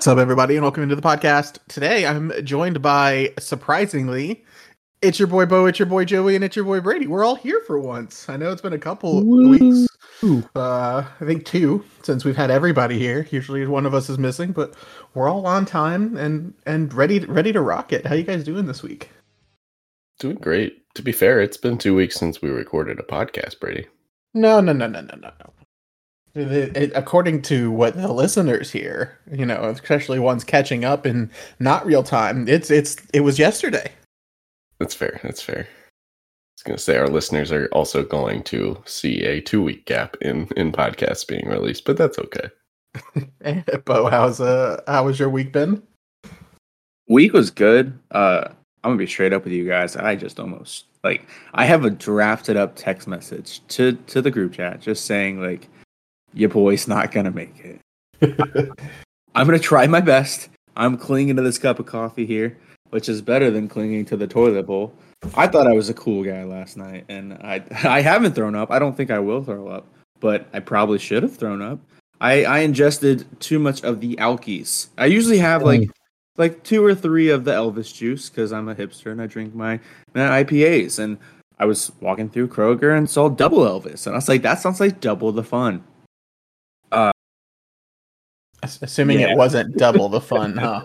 What's up, everybody, and welcome into the podcast. Today, I'm joined by surprisingly, it's your boy Bo, it's your boy Joey, and it's your boy Brady. We're all here for once. I know it's been a couple Woo. weeks, uh, I think two since we've had everybody here. Usually, one of us is missing, but we're all on time and and ready ready to rock it. How you guys doing this week? Doing great. To be fair, it's been two weeks since we recorded a podcast, Brady. No, no, no, no, no, no, no. It- it- according to what the listeners hear, you know, especially ones catching up in not real time, it's it's it was yesterday. That's fair. That's fair. I was gonna say our listeners are also going to see a two week gap in in podcasts being released, but that's okay. Bo, how's uh how was your week been? week was good. Uh, I'm gonna be straight up with you guys. I just almost like I have a drafted up text message to to the group chat just saying like your boy's not gonna make it. I'm gonna try my best. I'm clinging to this cup of coffee here, which is better than clinging to the toilet bowl. I thought I was a cool guy last night, and I I haven't thrown up. I don't think I will throw up, but I probably should have thrown up. I I ingested too much of the alkies. I usually have like mm. like two or three of the Elvis juice because I'm a hipster and I drink my, my IPAs. And I was walking through Kroger and saw double Elvis, and I was like, that sounds like double the fun. Ass- Assuming Yeah. it wasn't double the fun, huh?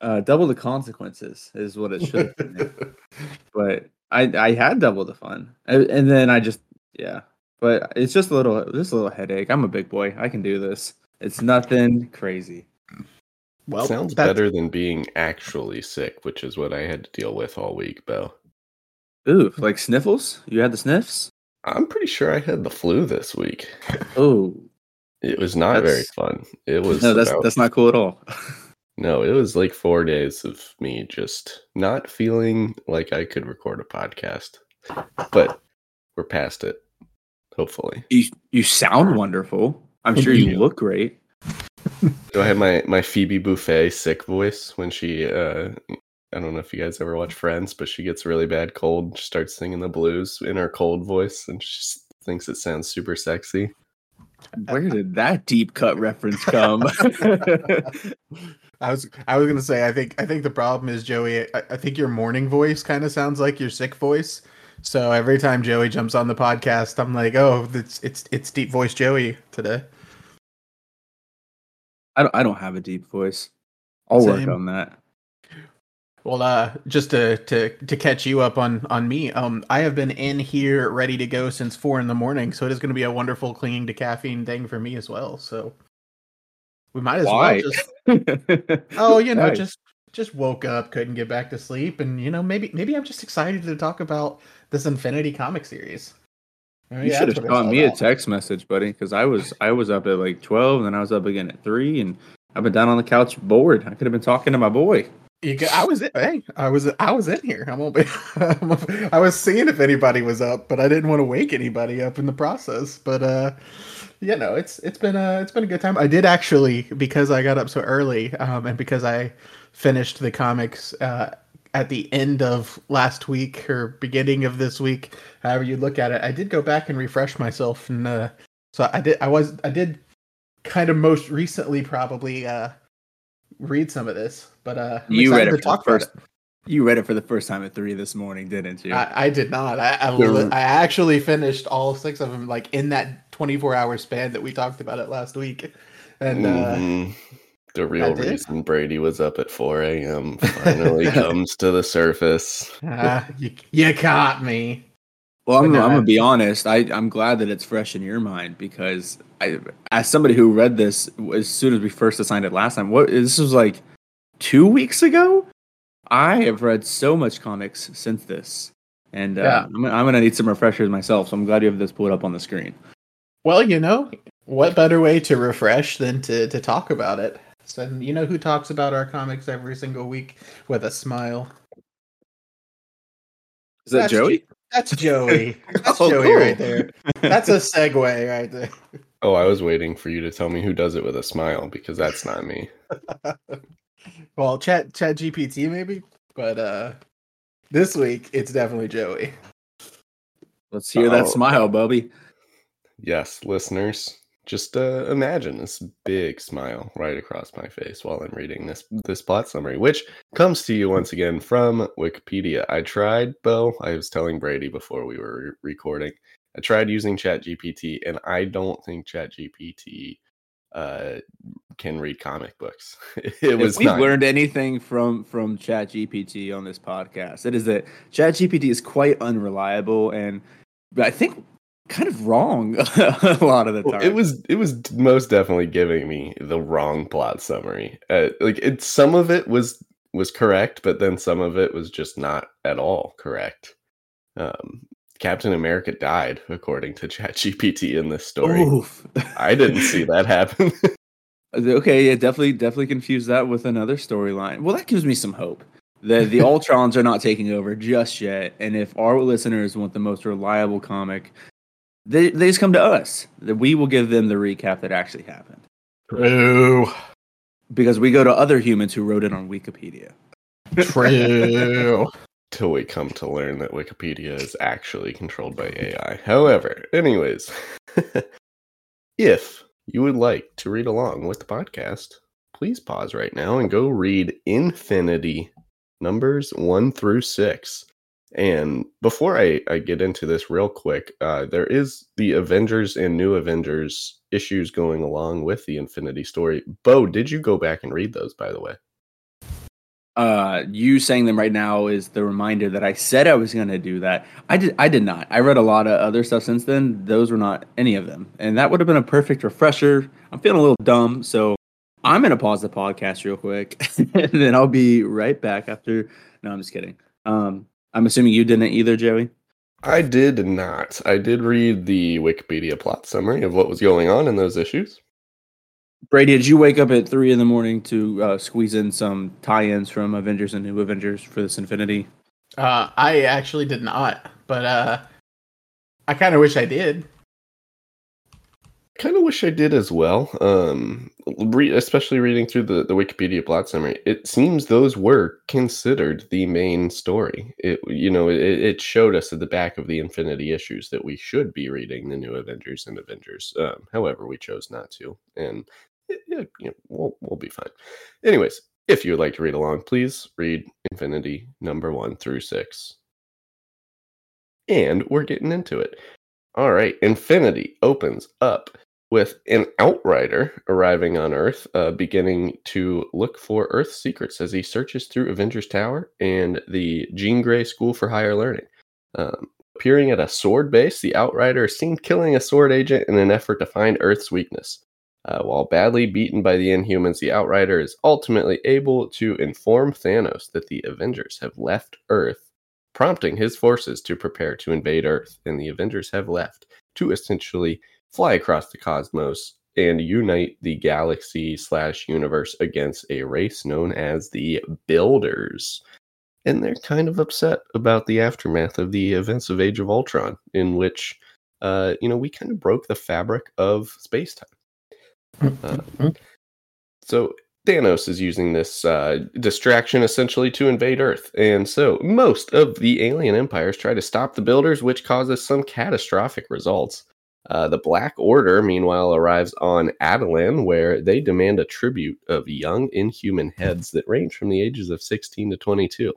Uh, double the consequences is what it should have been. but I I had double the fun, and, and then I just yeah. But it's just a little just a little headache. I'm a big boy. I can do this. It's nothing crazy. Well, Sounds that's- better than being actually sick, which is what I had to deal with all week, Bo. Ooh, like sniffles? You had the sniffs? I'm pretty sure I had the flu this week. Oh It was not very fun. It was no, that's about- that's not cool at all. no, it was like four days of me just not feeling like I could record a podcast. But we're past it. Hopefully. you you sound wonderful. I'm sure you look great. Do I have my my Phoebe Buffay sick voice when she uh I don't know if you guys ever watch Friends, but she gets really bad cold, she starts singing the blues in her cold voice and she thinks it sounds super sexy. Where did that deep cut reference come? I was I was gonna say I think I think the problem is Joey. I, I think your morning voice kind of sounds like your sick voice. So every time Joey jumps on the podcast, I'm like, oh, it's it's it's deep voice Joey today. I don't I don't have a deep voice. I'll work on that. Well, uh, just to to to catch you up on on me, um, I have been in here ready to go since four in the morning, so it is going to be a wonderful clinging to caffeine thing for me as well. So we might as Why? well just oh, you know, Nice. just just woke up, couldn't get back to sleep, and you know, maybe maybe I'm just excited to talk about this Infinity comic series. Maybe you should have shot me a text message, buddy, because I was I was up at like twelve, and then I was up again at three, and I've been down on the couch bored. I could have been talking to my boy. Go, I was in, hey, I was I was in here. I'm be, I was seeing if anybody was up, but I didn't want to wake anybody up in the process. But uh, you know, it's it's been a it's been a good time. I did actually because I got up so early, um, and because I finished the comics uh at the end of last week or beginning of this week, however you look at it. I did go back and refresh myself, and uh, so I did. I was I did kind of most recently probably uh read some of this, but uh, I'm You read it to for talk the about first. You read it for the first time at three this morning, didn't you? I, I did not. I I, Yeah. li- I actually finished all six of them like in that 24 hour span that we talked about it last week, and uh, Mhm. the real reason Brady was up at 4 a.m. finally comes to the surface. ah, you you caught me. Well, I'm, no, I'm gonna be honest. I, I'm glad that it's fresh in your mind because I, as somebody who read this as soon as we first assigned it last time, what this was like two weeks ago. I have read so much comics since this, and uh, Yeah. I'm, gonna- I'm gonna need some refreshers myself. So I'm glad you have this pulled up on the screen. Well, you know, what better way to refresh than to to talk about it? So you know who talks about our comics every single week with a smile? Is that That's Joey? That's Joey. That's Oh, Joey cool. right there. That's a segue right there. Oh, I was waiting for you to tell me who does it with a smile because that's not me. Well, chat chat GPT maybe, but uh this week it's definitely Joey. Let's hear that Oh. smile, Bubby. Yes, listeners, just uh, imagine this big smile right across my face while I'm reading this this plot summary, which comes to you once again from Wikipedia. I tried, Bo. I was telling Brady before we were re- recording. I tried using ChatGPT, and I don't think ChatGPT uh, can read comic books. it was if we've not. learned anything from from ChatGPT on this podcast, it is that ChatGPT is quite unreliable and I think kind of wrong a lot of the Well, time. it was it was most definitely giving me the wrong plot summary. Uh, like it, some of it was was correct, but then some of it was just not at all correct. Um, Captain America died, according to ChatGPT in this story. Oof. I didn't see that happen. Okay, yeah, definitely, definitely confuse that with another storyline. Well, that gives me some hope. The the Ultrons are not taking over just yet, and if our listeners want the most reliable comic, they they just come to us. That we will give them the recap that actually happened True. because we go to other humans who wrote it on Wikipedia. True. Till we come to learn that Wikipedia is actually controlled by AI. However, anyways, if you would like to read along with the podcast, please pause right now and go read Infinity numbers one through six. And before I, I get into this real quick, uh, there is the Avengers and New Avengers issues going along with the Infinity story. Bo, did you go back and read those, by the way? Uh, you saying them right now is the reminder that I said I was going to do that. I did. I did not. I read a lot of other stuff since then. Those were not any of them, and that would have been a perfect refresher. I'm feeling a little dumb, so I'm going to pause the podcast real quick, and then I'll be right back after. No, I'm just kidding. Um, I'm assuming you didn't either, Joey. I did not. I did read the Wikipedia plot summary of what was going on in those issues. Brady, did you wake up at three in the morning to uh, squeeze in some tie-ins from Avengers and New Avengers for this Infinity? Uh, I actually did not, but uh, I kind of wish I did. kind of wish I did as well. Um, re- especially reading through the, the Wikipedia plot summary, it seems those were considered the main story. It you know it, it showed us at the back of the Infinity issues that we should be reading the new Avengers and Avengers. Um, however, we chose not to, and you know, we'll we'll be fine. Anyways, if you would like to read along, please read Infinity number one through six. And we're getting into it. All right, Infinity opens up with an outrider arriving on Earth, uh, beginning to look for Earth's secrets as he searches through Avengers Tower and the Jean Grey School for Higher Learning. Um, appearing at a sword base, the outrider is seen killing a sword agent in an effort to find Earth's weakness. Uh, while badly beaten by the Inhumans, the outrider is ultimately able to inform Thanos that the Avengers have left Earth, prompting his forces to prepare to invade Earth, and the Avengers have left to essentially fly across the cosmos and unite the galaxy slash universe against a race known as the Builders. And they're kind of upset about the aftermath of the events of Age of Ultron, in which, uh, you know, we kind of broke the fabric of space time. Uh, so Thanos is using this uh, distraction essentially to invade Earth. And so most of the alien empires try to stop the builders, which causes some catastrophic results. Uh, the Black Order, meanwhile, arrives on Attilan, where they demand a tribute of young inhuman heads that range from the ages of 16 to 22.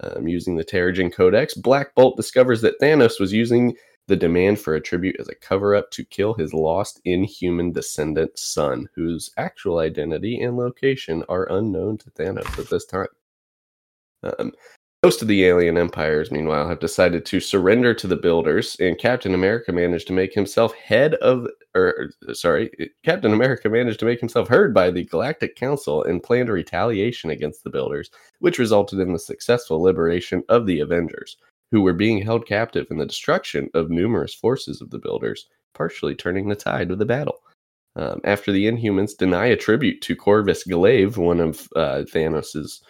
Um, using the Terrigen Codex, Black Bolt discovers that Thanos was using the demand for a tribute as a cover up to kill his lost inhuman descendant son, whose actual identity and location are unknown to Thanos at this time. Um, most of the alien empires, meanwhile, have decided to surrender to the builders, and Captain America managed to make himself head of, or sorry, Captain America managed to make himself heard by the Galactic Council and planned a retaliation against the builders, which resulted in the successful liberation of the Avengers, who were being held captive in the destruction of numerous forces of the builders, partially turning the tide of the battle. Um, after the Inhumans deny a tribute to Corvus Glaive, one of uh, Thanos's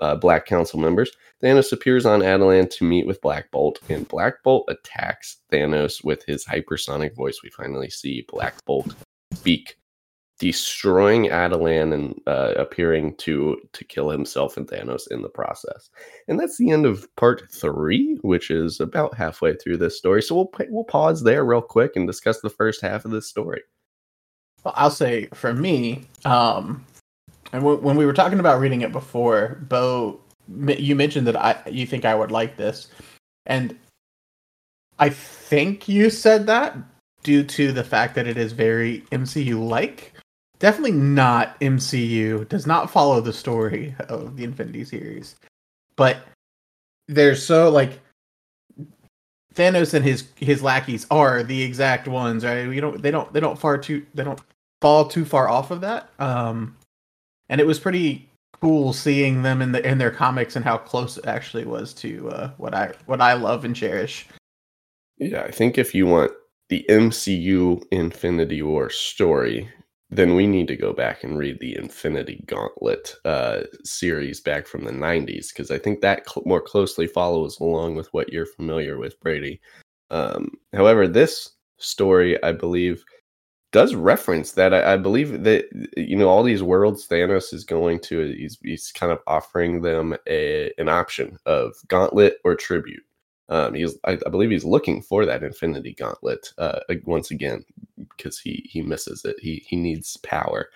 uh, Black Council members, Thanos appears on Attilan to meet with Black Bolt, and Black Bolt attacks Thanos with his hypersonic voice. We finally see Black Bolt speak, destroying Attilan and uh, appearing to to kill himself and Thanos in the process. And that's the end of part three, which is about halfway through this story. So we'll we'll pause there real quick and discuss the first half of this story. Well, I'll say for me, um, and w- when we were talking about reading it before, Bo, you mentioned that I you think I would like this, and I think you said that due to the fact that it is very MCU like. Definitely not MCU. Does not follow the story of the Infinity series, but they're so like Thanos and his his lackeys are the exact ones, right? You don't they don't they don't far too they don't fall too far off of that. Um, and it was pretty cool seeing them in the in their comics and how close it actually was to uh, what I what I love and cherish. Yeah, I think if you want the MCU Infinity War story, then we need to go back and read the Infinity Gauntlet uh, series back from the 90s because I think that cl- more closely follows along with what you're familiar with, Brady. Um, however, this story, I believe, does reference that. I, I, believe that you know all these worlds Thanos is going to. He's he's kind of offering them a an option of Gauntlet or Tribute. Um, he's I, I, believe he's looking for that Infinity Gauntlet uh, once again because he he misses it. He he needs power.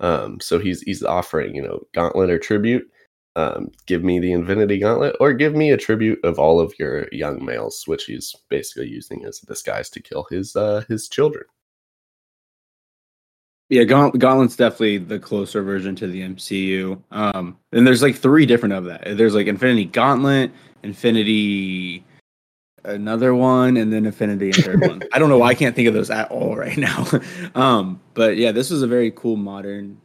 Um, so he's he's offering you know Gauntlet or Tribute. Um, give me the Infinity Gauntlet, or give me a tribute of all of your young males, which he's basically using as a disguise to kill his uh, his children. Yeah, Gaunt- Gauntlet's definitely the closer version to the MCU. Um, and there's like three different of that. There's like Infinity Gauntlet, Infinity another one, and then Infinity and third one. I don't know why I can't think of those at all right now. um, but yeah, this was a very cool modern.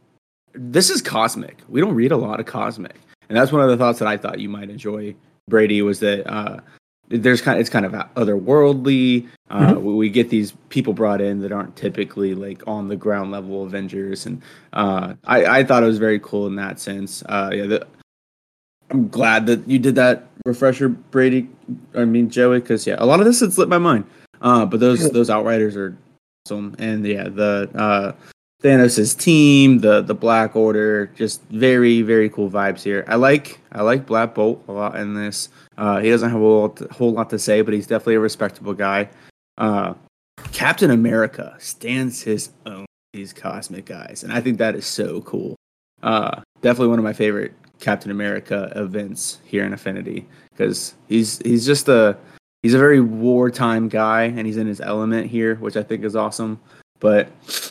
This is cosmic. We don't read a lot of cosmic, and that's one of the thoughts that I thought you might enjoy. Brady was that uh, there's kind of, it's kind of otherworldly. Uh, mm-hmm. we, get these people brought in that aren't typically like on the ground level Avengers, and uh, I, I thought it was very cool in that sense. Uh, yeah, the, I'm glad that you did that refresher, Brady. I mean Joey, because yeah, a lot of this had slipped my mind. Uh, but those those outriders are awesome, and yeah, the uh, Thanos' team, the the Black Order, just very very cool vibes here. I like I like Black Bolt a lot in this. Uh, he doesn't have a whole, whole lot to say, but he's definitely a respectable guy. Uh, Captain America stands his own these cosmic guys, and I think that is so cool. Uh, definitely one of my favorite Captain America events here in Affinity because he's he's just a he's a very wartime guy and he's in his element here, which I think is awesome. But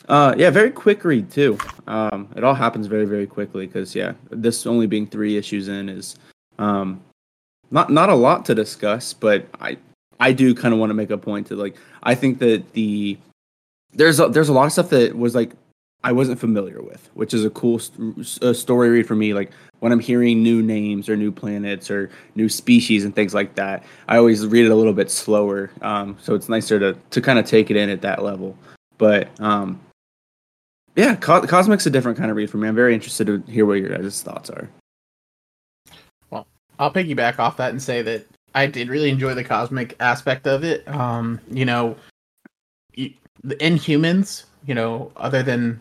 uh, yeah, very quick read too. Um, it all happens very very quickly because yeah, this only being three issues in is um, not not a lot to discuss, but I I do kind of want to make a point to like I think that the there's a, there's a lot of stuff that was like I wasn't familiar with, which is a cool st- a story read for me. Like when I'm hearing new names or new planets or new species and things like that, I always read it a little bit slower. Um, so it's nicer to to kind of take it in at that level. But um, yeah, Co- Cosmic's a different kind of read for me. I'm very interested to hear what your guys' thoughts are. Well, I'll piggyback off that and say that I did really enjoy the cosmic aspect of it. Um, you know, the Inhumans, you know, other than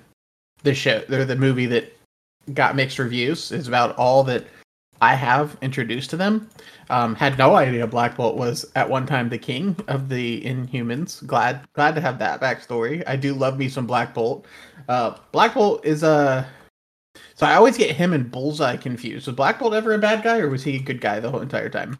the show they're the movie that got mixed reviews is about all that I have introduced to them. Um, had no idea Black Bolt was at one time the king of the Inhumans. Glad glad to have that backstory. I do love me some Black Bolt. Uh, Black Bolt is a so I always get him and Bullseye confused. Was Black Bolt ever a bad guy or was he a good guy the whole entire time?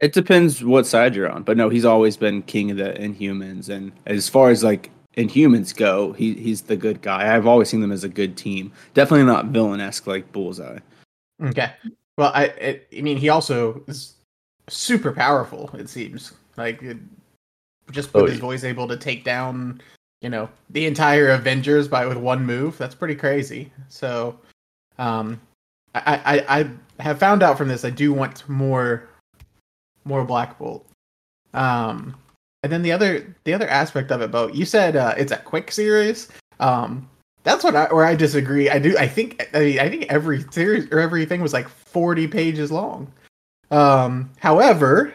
It depends what side you're on, but no, he's always been king of the Inhumans. And as far as like Inhumans go, he he's the good guy. I've always seen them as a good team. Definitely not villain-esque like Bullseye. Okay. Well, I it, I mean he also is super powerful. It seems like it, just with oh, his voice able to take down you know the entire Avengers by with one move. That's pretty crazy. So, um, I I, I have found out from this I do want more more Black Bolt. Um, and then the other the other aspect of it, Bo, you said uh, it's a quick series. Um, that's what I where I disagree. I do. I think. I mean, I think every series or everything was like forty pages long. Um, however,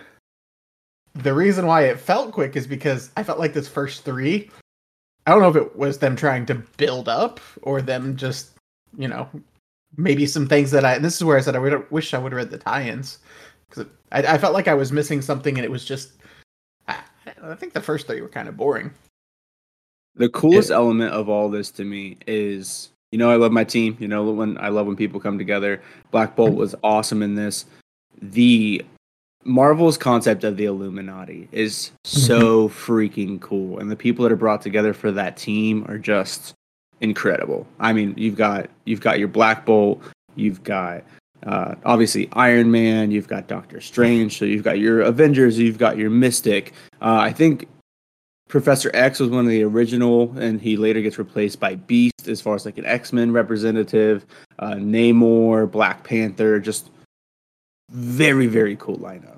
the reason why it felt quick is because I felt like this first three. I don't know if it was them trying to build up or them just, you know, maybe some things that I. This is where I said I would wish I would have read the tie-ins because I, I felt like I was missing something and it was just I think the first three were kind of boring. The coolest element of all this to me is, you know, I love my team. You know, when I love when people come together. Black Bolt was awesome in this. The Marvel's concept of the Illuminati is mm-hmm. so freaking cool, and the people that are brought together for that team are just incredible. I mean, you've got you've got your Black Bolt, you've got uh, obviously Iron Man, you've got Doctor Strange, so you've got your Avengers, you've got your Mystic. Uh, I think Professor X was one of the original, and he later gets replaced by Beast as far as like an X Men representative. Uh, Namor, Black Panther, just very very cool lineup.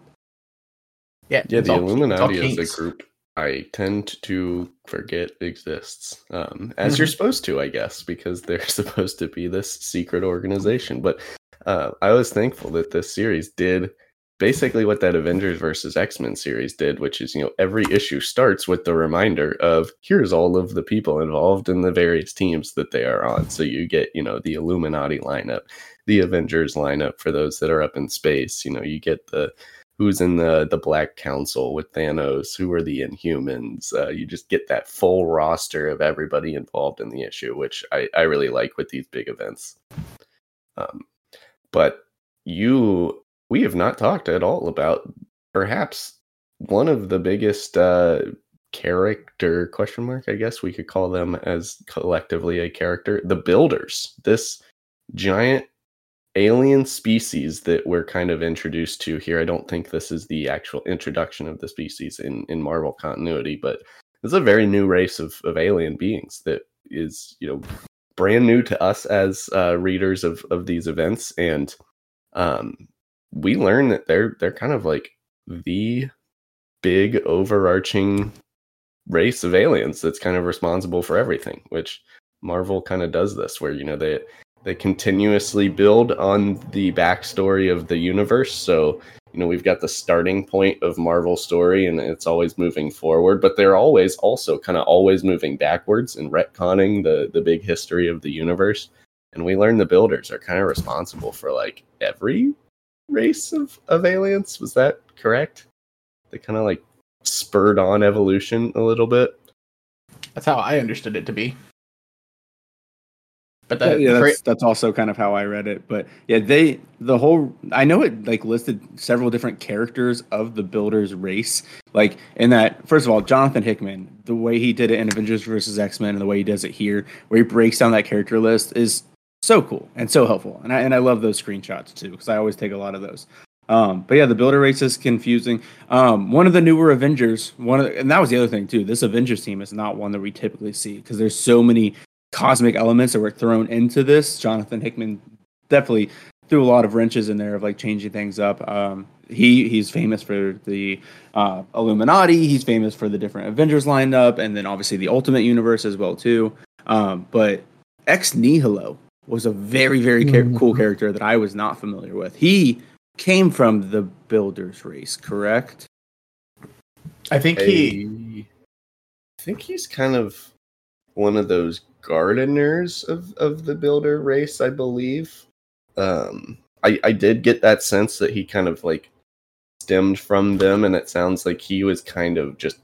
Yeah, Yeah, the all- it's all Illuminati is a group I tend to forget exists. Um, as you're supposed to, I guess, because they're supposed to be this secret organization. But uh, I was thankful that this series did basically what that Avengers versus X Men series did, which is, you know, every issue starts with the reminder of here's all of the people involved in the various teams that they are on. So you get, you know, the Illuminati lineup, the Avengers lineup for those that are up in space. You know, you get the who's in the the Black Council with Thanos, who are the Inhumans. Uh, you just get that full roster of everybody involved in the issue, which I, I really like with these big events. Um, but you, we have not talked at all about perhaps one of the biggest uh, character question mark. I guess we could call them as collectively a character, the Builders. This giant alien species that we're kind of introduced to here. I don't think this is the actual introduction of the species in, in Marvel continuity, but it's a very new race of, of alien beings that is, you know, brand new to us as uh, readers of, of these events. And um, we learn that they're they're kind of like the big overarching race of aliens that's kind of responsible for everything, which Marvel kind of does this where, you know, they they continuously build on the backstory of the universe. So, you know, we've got the starting point of Marvel story and it's always moving forward, but they're always also kind of always moving backwards and retconning the the big history of the universe. And we learn the builders are kind of responsible for like every race of, of aliens. Was that correct? They kind of like spurred on evolution a little bit. That's how I understood it to be. But Yeah, that, yeah, for- that's, that's also kind of how I read it. But yeah, they the whole I know it like listed several different characters of the Builders race. Like in that, first of all, Jonathan Hickman, the way he did it in Avengers versus X Men, and the way he does it here, where he breaks down that character list, is so cool and so helpful. And I and I love those screenshots too because I always take a lot of those. Um, but yeah, the Builder race is confusing. Um, one of the newer Avengers, one of the, and that was the other thing too. This Avengers team is not one that we typically see because there's so many cosmic elements that were thrown into this. Jonathan Hickman definitely threw a lot of wrenches in there of like changing things up. Um, he he's famous for the uh, Illuminati. He's famous for the different Avengers lineup, and then obviously the Ultimate Universe as well too. Um, but Ex Nihilo was a very very char- Mhm. cool character that I was not familiar with. He came from the Builders race, correct? I think he. I think he's kind of one of those gardeners of, of the builder race, I believe. Um, I, I did get that sense that he kind of like stemmed from them, and it sounds like he was kind of just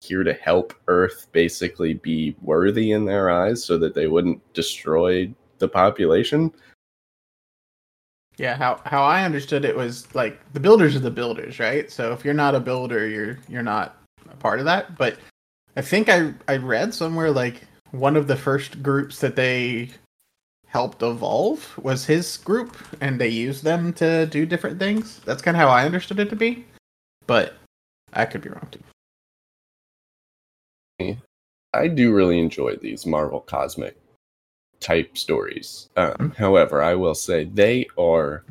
here to help Earth basically be worthy in their eyes so that they wouldn't destroy the population. Yeah, how how I understood it was like the builders are the builders, right? So if you're not a builder, you're you're not a part of that. But I think I I read somewhere like one of the first groups that they helped evolve was his group, and they used them to do different things. That's kind of how I understood it to be, but I could be wrong too. I do really enjoy these Marvel cosmic type stories. Um, however, I will say they are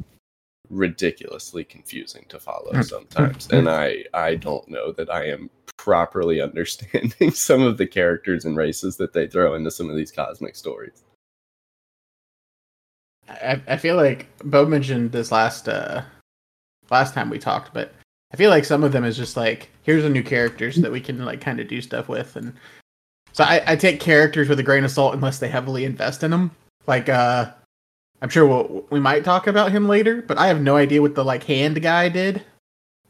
ridiculously confusing to follow sometimes, and I I don't know that I am properly understanding some of the characters and races that they throw into some of these cosmic stories. I, I feel like Bo mentioned this last uh last time we talked, but I feel like some of them is just like here's a new characters that we can like kind of do stuff with, and so I, I take characters with a grain of salt unless they heavily invest in them. Like uh, I'm sure we'll, we might talk about him later, but I have no idea what the like hand guy did.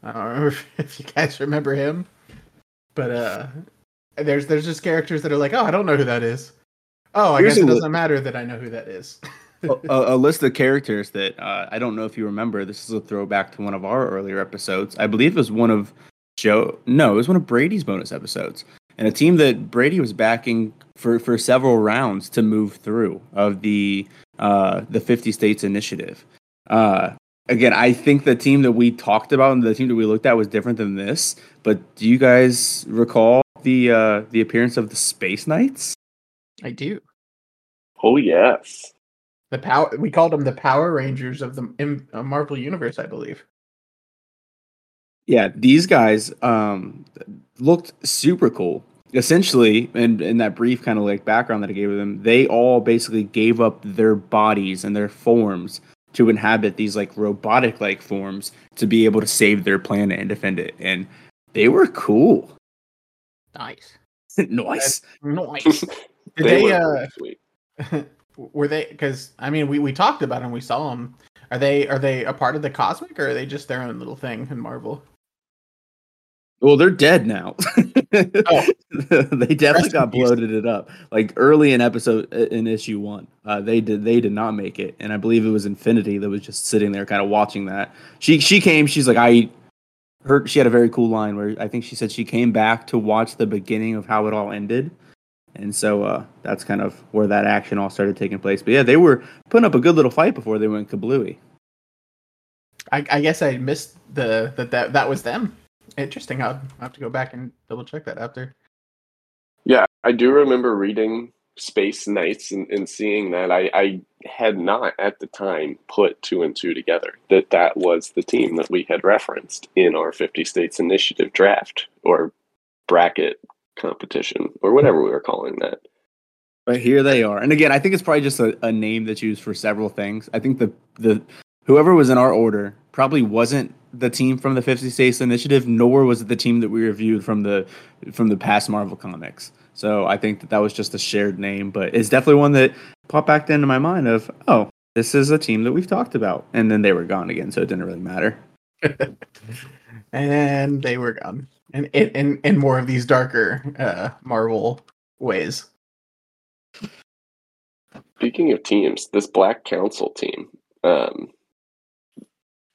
I don't remember if you guys remember him, but uh, there's there's just characters that are like, oh, I don't know who that is. Oh, I Here's guess it li- doesn't matter that I know who that is. a, a- a list of characters that uh, I don't know if you remember. This is a throwback to one of our earlier episodes. I believe it was one of Joe. No, it was one of Brady's bonus episodes, and a team that Brady was backing for for several rounds to move through of the uh, the 50 states initiative. Uh, again, I think the team that we talked about and the team that we looked at was different than this. But do you guys recall the uh, the appearance of the Space Knights? I do. Oh yes. The power we called them the Power Rangers of the in, uh, Marvel Universe, I believe. Yeah, these guys um, looked super cool. Essentially, in, in that brief kind of like background that I gave them, they all basically gave up their bodies and their forms to inhabit these like robotic like forms to be able to save their planet and defend it. And they were cool. Nice. nice. Nice. Did They they, were uh sweet. were they because I mean we, we talked about them, we saw them. Are they are they a part of the cosmic or are they just their own little thing in Marvel? Well, they're dead now. Oh. they definitely got bloated it up. Like early in episode in issue one, uh, they did they did not make it, and I believe it was Infinity that was just sitting there, kind of watching that. She she came. She's like I. Her she had a very cool line where I think she said she came back to watch the beginning of how it all ended, and so uh, that's kind of where that action all started taking place. But yeah, they were putting up a good little fight before they went kablooey. I, I guess I missed the that that that was them. Interesting. I'll have to go back and double check that after. Yeah, I do remember reading Space Knights and, and seeing that. I, I had not at the time put two and two together that that was the team that we had referenced in our 50 States Initiative draft or bracket competition or whatever we were calling that. But here they are. And again, I think it's probably just a, a name that's used for several things. I think the the whoever was in our order probably wasn't the team from the 50 States Initiative, nor was it the team that we reviewed from the from the past Marvel comics. So I think that that was just a shared name, but it's definitely one that popped back into my mind of, oh, this is a team that we've talked about, and then they were gone again, so it didn't really matter. and they were gone. And in in, in more of these darker uh Marvel ways. Speaking of teams, this Black Council team, um,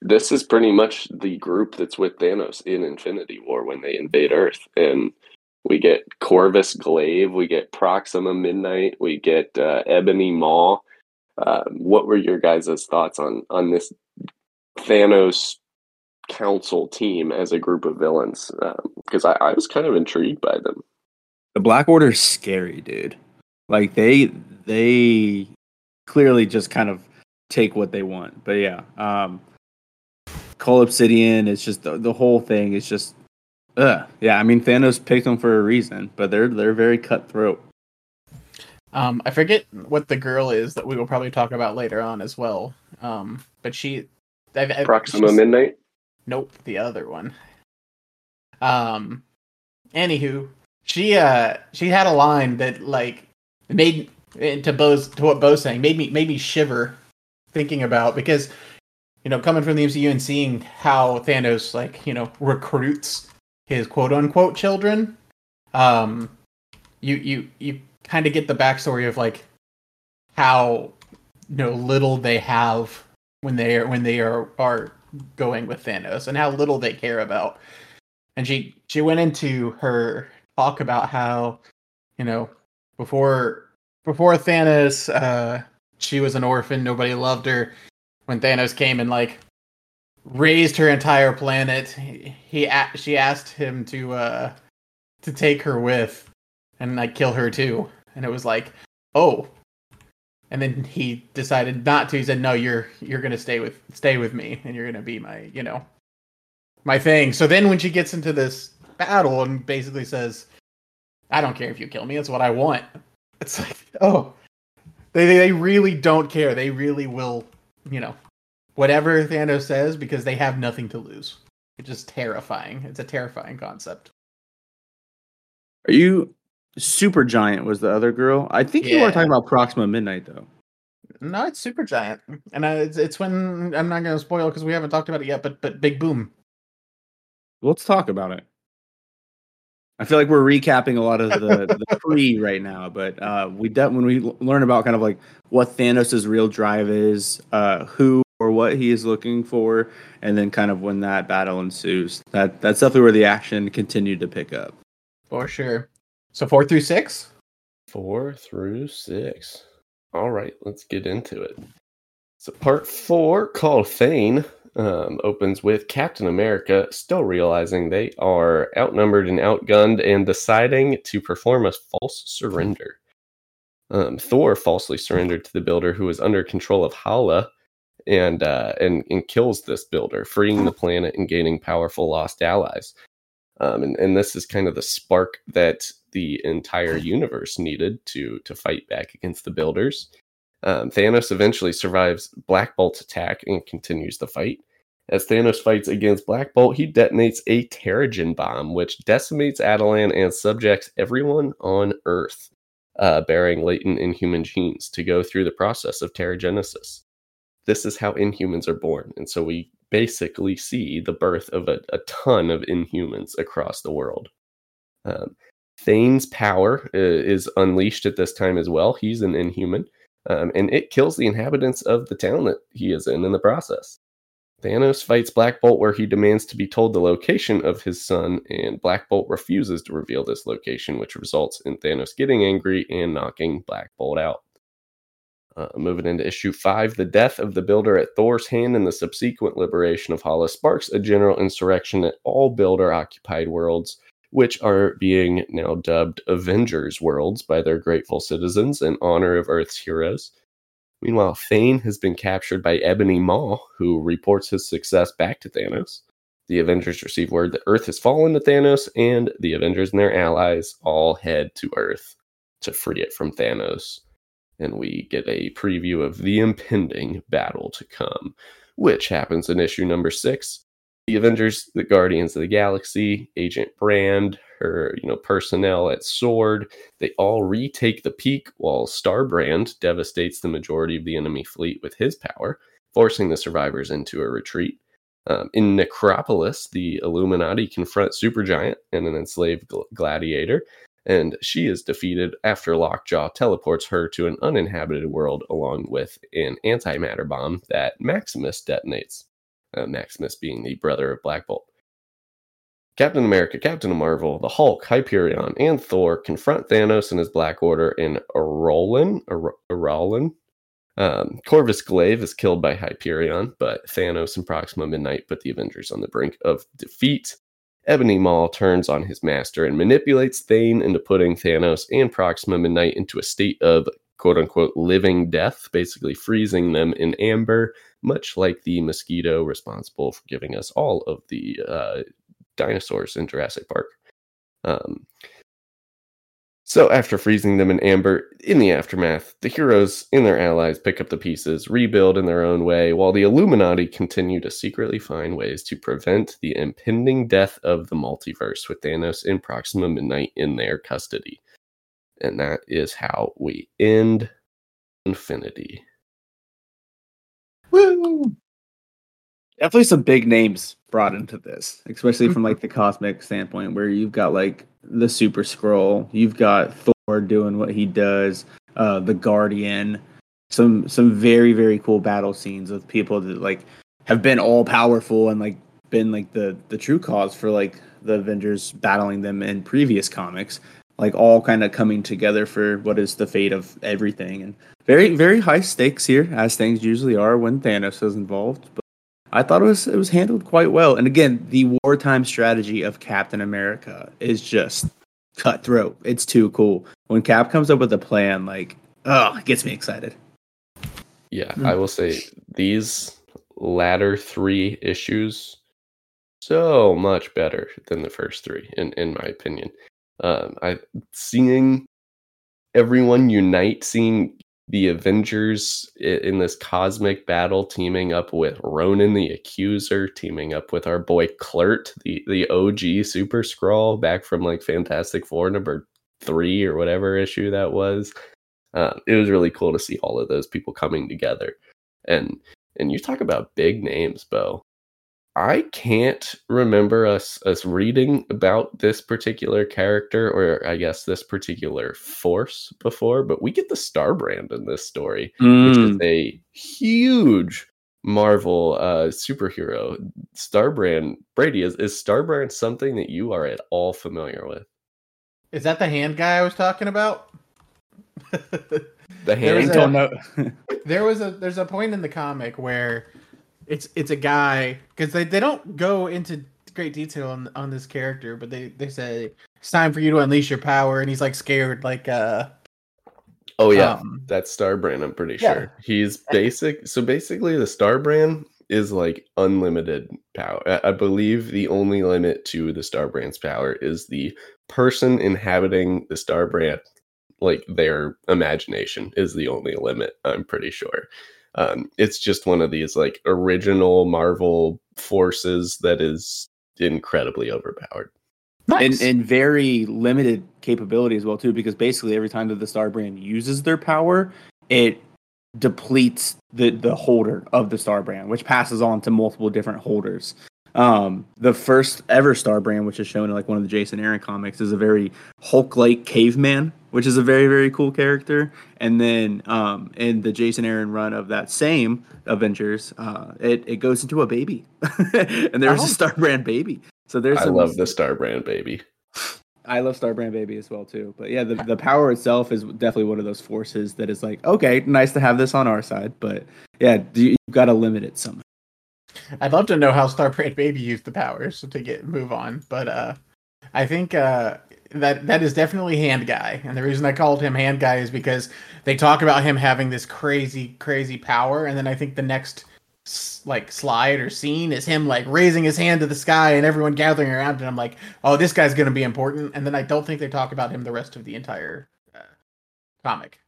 this is pretty much the group that's with Thanos in Infinity War when they invade Earth. And we get Corvus Glaive, we get Proxima Midnight, we get uh, Ebony Maw. Uh, what were your guys' thoughts on on this Thanos Council team as a group of villains? Because I, I was kind of intrigued by them. The Black Order's scary, dude. Like they they clearly just kind of take what they want. But yeah, um Cull Obsidian It's just the, the whole thing is just uh yeah, I mean Thanos picked them for a reason, but they're they're very cutthroat. Um, I forget what the girl is that we will probably talk about later on as well. Um, but she, I've, I've- Proxima she's- Midnight. Nope, the other one. Um, anywho, she uh she had a line that like made to Bo's to what Bo's saying made me made me shiver thinking about because you know coming from the MCU and seeing how Thanos like you know recruits his quote unquote children, um, you you you kind of get the backstory of like how you know little they have when they are when they are are going with Thanos and how little they care about. And she she went into her talk about how you know before before Thanos uh she was an orphan nobody loved her when Thanos came and like raised her entire planet he, he she asked him to uh to take her with and like kill her too. And it was like oh. And then he decided not to. He said no you're you're gonna stay with stay with me and you're gonna be my you know my thing. So then when she gets into this battle and basically says i don't care if you kill me. It's what i want. It's like oh. They, they really don't care. They really will you know whatever thanos says because they have nothing to lose it's just terrifying it's a terrifying concept Are you Supergiant was the other girl? I think you Yeah. are talking about Proxima Midnight though. no it's Supergiant and uh, it's, it's when i'm not gonna spoil because we haven't talked about it yet but but big boom Let's talk about it. I feel like we're recapping a lot of the, the pre right now, but uh, we de- when we l- learn about kind of like what Thanos' real drive is, uh, who or what he is looking for, and then kind of when that battle ensues, that that's definitely where the action continued to pick up. For sure. So four through six? Four through six. All right, let's get into it. So, part four, called Thane, um, opens with Captain America still realizing they are outnumbered and outgunned and deciding to perform a false surrender. Um, Thor falsely surrendered to the builder who is under control of Hala and, uh, and, and kills this builder, freeing the planet and gaining powerful lost allies. Um, and, and this is kind of the spark that the entire universe needed to to fight back against the builders. Um, Thanos eventually survives Black Bolt's attack and continues the fight. As Thanos fights against Black Bolt, he detonates a Terrigen bomb, which decimates Attilan and subjects everyone on Earth uh, bearing latent inhuman genes to go through the process of Terrigenesis. This is how Inhumans are born, and so we basically see the birth of a, a ton of Inhumans across the world. Um, Thane's power uh, is unleashed at this time as well. He's an Inhuman, um, and it kills the inhabitants of the town that he is in in the process. Thanos fights Black Bolt where he demands to be told the location of his son, and Black Bolt refuses to reveal this location, which results in Thanos getting angry and knocking Black Bolt out. Uh, moving into issue five, the death of the builder at Thor's hand and the subsequent liberation of Hala sparks a general insurrection at all builder occupied worlds, which are being now dubbed Avengers worlds by their grateful citizens in honor of Earth's heroes. Meanwhile, Thane has been captured by Ebony Maw, who reports his success back to Thanos. The Avengers receive word that Earth has fallen to Thanos, and the Avengers and their allies all head to Earth to free it from Thanos. And we get a preview of the impending battle to come, which happens in issue number six. The Avengers, the Guardians of the Galaxy, Agent Brand, her you know personnel at Sword, they all retake the peak while Starbrand devastates the majority of the enemy fleet with his power, forcing the survivors into a retreat. Um, in Necropolis, the Illuminati confront Supergiant and an enslaved gl- gladiator, and she is defeated after Lockjaw teleports her to an uninhabited world along with an antimatter bomb that Maximus detonates. Uh, Maximus being the brother of Black Bolt. Captain America, Captain Marvel, the Hulk, Hyperion, and Thor confront Thanos and his Black Order in Orollan. Orollan. Um, Corvus Glaive is killed by Hyperion, but Thanos and Proxima Midnight put the Avengers on the brink of defeat. Ebony Maw turns on his master and manipulates Thane into putting Thanos and Proxima Midnight into a state of quote unquote living death, basically freezing them in amber, much like the mosquito responsible for giving us all of the uh, dinosaurs in Jurassic Park. Um, so, after freezing them in amber, in the aftermath, the heroes and their allies pick up the pieces, rebuild in their own way, while the Illuminati continue to secretly find ways to prevent the impending death of the multiverse with Thanos and Proxima Midnight in their custody. And that is how we end Infinity. Woo! Definitely some big names brought into this, especially from like the cosmic standpoint, where you've got like the Super Skrull, you've got Thor doing what he does, uh, the Guardian, some some very very cool battle scenes with people that like have been all powerful and like been like the the true cause for like the Avengers battling them in previous comics, like all kind of coming together for what is the fate of everything and very very high stakes here as things usually are when Thanos is involved, but I thought it was it was handled quite well. And again, the wartime strategy of Captain America is just cutthroat. It's too cool. When Cap comes up with a plan, like, oh, it gets me excited. Yeah, mm. I will say these latter three issues so much better than the first three, in in my opinion. Um, I seeing everyone unite, seeing the Avengers in this cosmic battle, teaming up with Ronan the Accuser, teaming up with our boy Kl'rt, the, the OG Super Skrull back from like Fantastic Four number three or whatever issue that was. Uh, it was really cool to see all of those people coming together. And and you talk about big names, Bo. I can't remember us us reading about this particular character or I guess this particular force before, but we get the Star Brand in this story, which is Mm. a huge Marvel uh superhero. Starbrand Brady is is Starbrand something that you are at all familiar with? Is that the hand guy I was talking about? The There I was hand a- don't know. there was a there's a point in the comic where it's it's a guy because they, they don't go into great detail on on this character, but they they say it's time for you to unleash your power, and he's like scared, like uh Oh yeah, um, that's Starbrand. I'm pretty yeah. sure he's basic. So basically, the Star Brand is like unlimited power. I- I believe the only limit to the Star Brand's power is the person inhabiting the Star Brand, like their imagination, is the only limit. I'm pretty sure. Um, it's just one of these like original Marvel forces that is incredibly overpowered. nice. and, and very limited capability as well too because basically every time that the star brand uses their power it depletes the the holder of the star brand which passes on to multiple different holders um the first ever star brand which is shown in like one of the jason aaron comics is a very hulk like caveman which is a very very cool character and then um in the jason aaron run of that same avengers uh it, it goes into a baby and there's Oh. a star brand baby so there's I love the Star Brand baby. I love Star Brand Baby as well too. But yeah, the, the power itself is definitely one of those forces that is like, okay, nice to have this on our side, but yeah, you, you've got to limit it somehow. I'd love to know how Star Starbrand Baby used the powers to get move on, but uh, I think uh, that that is definitely Hand Guy, and the reason I called him Hand Guy is because they talk about him having this crazy, crazy power, and then I think the next like slide or scene is him like raising his hand to the sky and everyone gathering around, and I'm like, oh, this guy's gonna be important, and then I don't think they talk about him the rest of the entire uh, comic.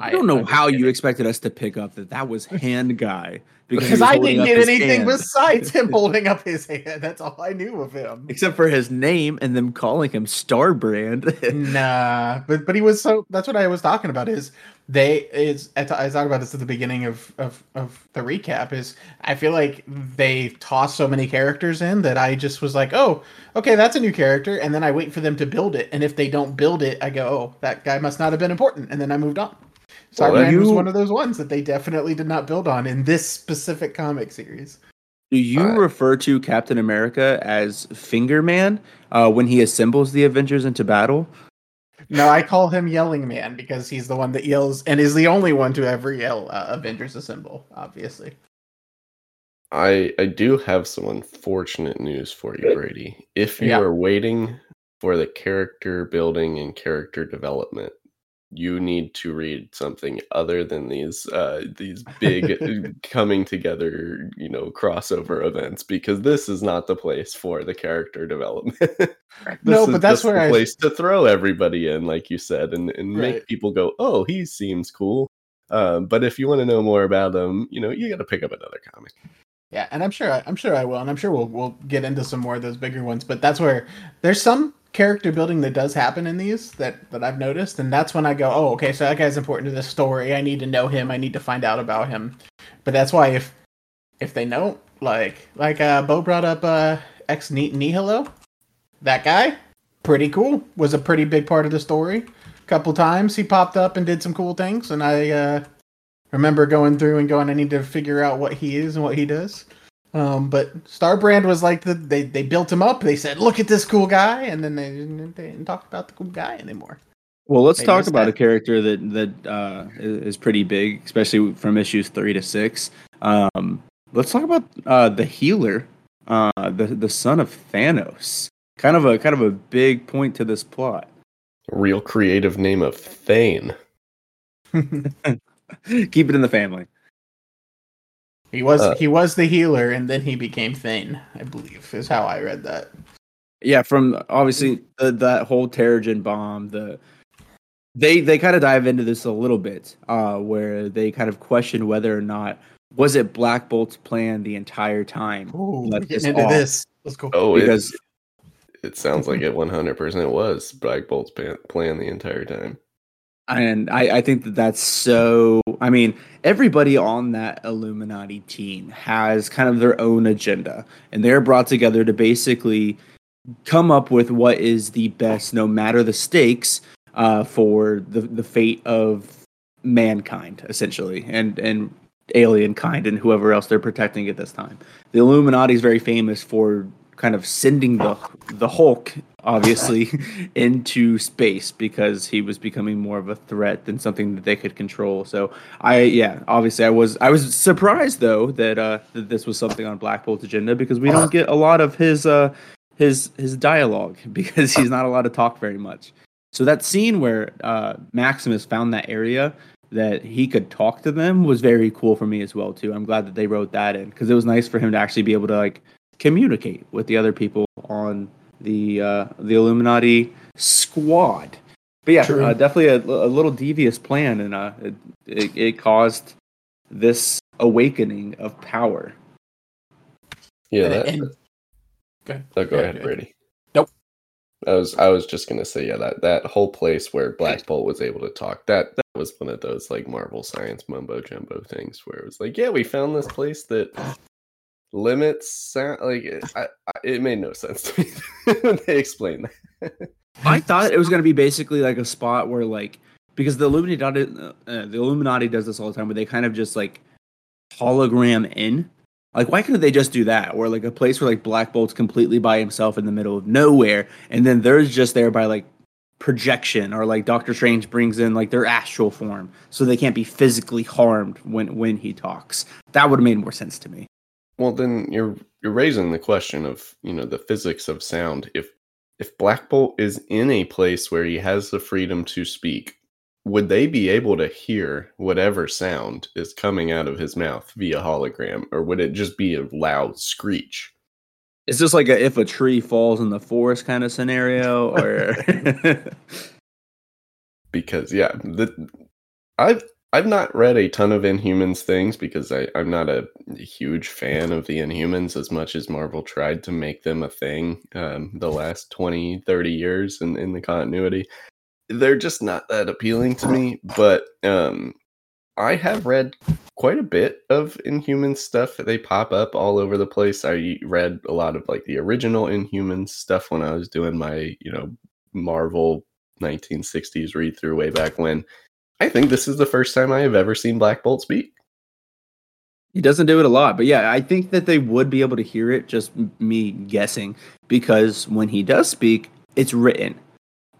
I don't know how you expected us to pick up that that was Hand Guy because I didn't get anything hand. besides him holding up his hand. That's all I knew of him. except for his name and them calling him Starbrand. nah, but but he was so. That's what I was talking about. Is they is I, talked about this at the beginning of, of of the recap. Is I feel like they toss so many characters in that I just was like, oh, okay, that's a new character, and then I wait for them to build it, and if they don't build it, I go, oh, that guy must not have been important, and then I moved on. Well, Starman was you- one of those ones that they definitely did not build on in this specific comic series. Do you Uh, refer to Captain America as Finger Man uh, when he assembles the Avengers into battle? No, I call him Yelling Man because he's the one that yells and is the only one to ever yell uh, Avengers Assemble, obviously. I I do have some unfortunate news for you, Brady. If you Yeah. are waiting for the character building and character development, you need to read something other than these uh these big coming together, you know, crossover events because this is not the place for the character development. This No, is but that's where the I- place to throw everybody in, like you said, and, and Right. make people go, "Oh, he seems cool." Um, but if you want to know more about him, you know, you got to pick up another comic. Yeah, and I'm sure I, I'm sure I will, and I'm sure we'll we'll get into some more of those bigger ones. But that's where there's some character building that does happen in these that that I've noticed, and that's when I go, oh, okay, so that guy's important to this story. I need to know him. I need to find out about him. But that's why if if they don't like like uh Bo brought up uh ex Nihilo, that guy, pretty cool, was a pretty big part of the story. A couple times he popped up and did some cool things, and I uh remember going through and going, I need to figure out what he is and what he does. Um, but Starbrand was like the they they built him up. They said, "Look at this cool guy," and then they didn't, they didn't talk about the cool guy anymore. Well, let's Maybe talk about that. a character that that uh, is, is pretty big, especially from issues three to six. Um, let's talk about uh, the healer, uh, the the son of Thanos. Kind of a kind of a big point to this plot. Real creative name of Thane. Keep it in the family. he was Uh, he was the healer, and then he became Thane. I believe is how I read that. Yeah, from obviously the, that whole Terrigen bomb, the they they kind of dive into this a little bit, uh, where they kind of question whether or not was it Black Bolt's plan the entire time. Ooh, Let we're this into off. this. Let's go. Oh, Because- it, it sounds like it 100% it was Black Bolt's plan, plan the entire time. And I, I think that that's so. I mean, everybody on that Illuminati team has kind of their own agenda, and they're brought together to basically come up with what is the best, no matter the stakes, uh, for the the fate of mankind, essentially, and and alien kind and whoever else they're protecting at this time. The Illuminati is very famous for kind of sending the the Hulk obviously into space because he was becoming more of a threat than something that they could control. So I yeah, obviously I was I was surprised though that uh that this was something on Black Bolt's agenda because we don't get a lot of his uh his his dialogue because he's not allowed to talk very much. So that scene where uh Maximus found that area that he could talk to them was very cool for me as well too. I'm glad that they wrote that in because it was nice for him to actually be able to like communicate with the other people on the uh, the Illuminati squad. But yeah, uh, definitely a, a, little devious plan, and uh, it, it, it caused this awakening of power. Yeah, that, and, and, oh, go, ahead, Brady. Nope. I was I was just gonna say yeah that that whole place where Black Bolt was able to talk that that was one of those like Marvel science mumbo jumbo things where it was like yeah we found this place that limits sound like it, I, I, it made no sense to me when they explained that. I thought it was going to be basically like a spot where like because the Illuminati uh, the Illuminati does this all the time where they kind of just like hologram in. Like why couldn't they just do that? Or like a place where like Black Bolt's completely by himself in the middle of nowhere and then there's just there by like projection or like Doctor Strange brings in like their astral form so they can't be physically harmed when when he talks. That would have made more sense to me. Well, then you're you're raising the question of you know the physics of sound. If if Black Bolt is in a place where he has the freedom to speak, would they be able to hear whatever sound is coming out of his mouth via hologram, or would it just be a loud screech? Is this like a if a tree falls in the forest kind of scenario, or? because yeah, the I've I've not read a ton of Inhumans things because I, I'm not a huge fan of the Inhumans as much as Marvel tried to make them a thing um, the last 20, 30 years in, in the continuity. They're just not that appealing to me, but um, I have read quite a bit of Inhumans stuff. They pop up all over the place. I read a lot of like the original Inhumans stuff when I was doing my, you know, Marvel 1960s read through way back when I think this is the first time I have ever seen Black Bolt speak. He doesn't do it a lot, but yeah, I think that they would be able to hear it. Just me guessing, because when he does speak, it's written.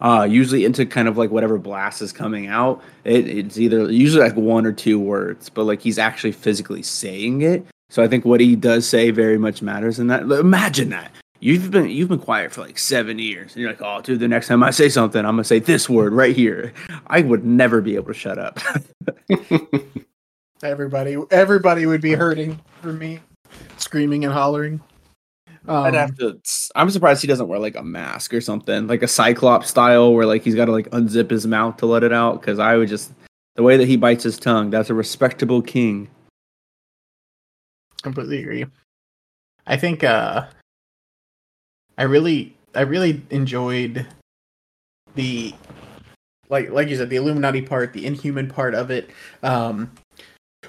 Uh, usually into kind of like whatever blast is coming out. It, it's either usually like one or two words, but like he's actually physically saying it. So I think what he does say very much matters in that. Imagine that You've been you've been quiet for like seven years, and you're like, oh, dude, the next time I say something, I'm gonna say this word right here. I would never be able to shut up. everybody, everybody would be hurting for me, screaming and hollering. Um, I'd have to. I'm surprised he doesn't wear like a mask or something, like a Cyclops style, where like he's got to like unzip his mouth to let it out. Because I would just the way that he bites his tongue. That's a respectable king. Completely agree. I think uh I really I really enjoyed the like like you said the Illuminati part, the Inhuman part of it. Um,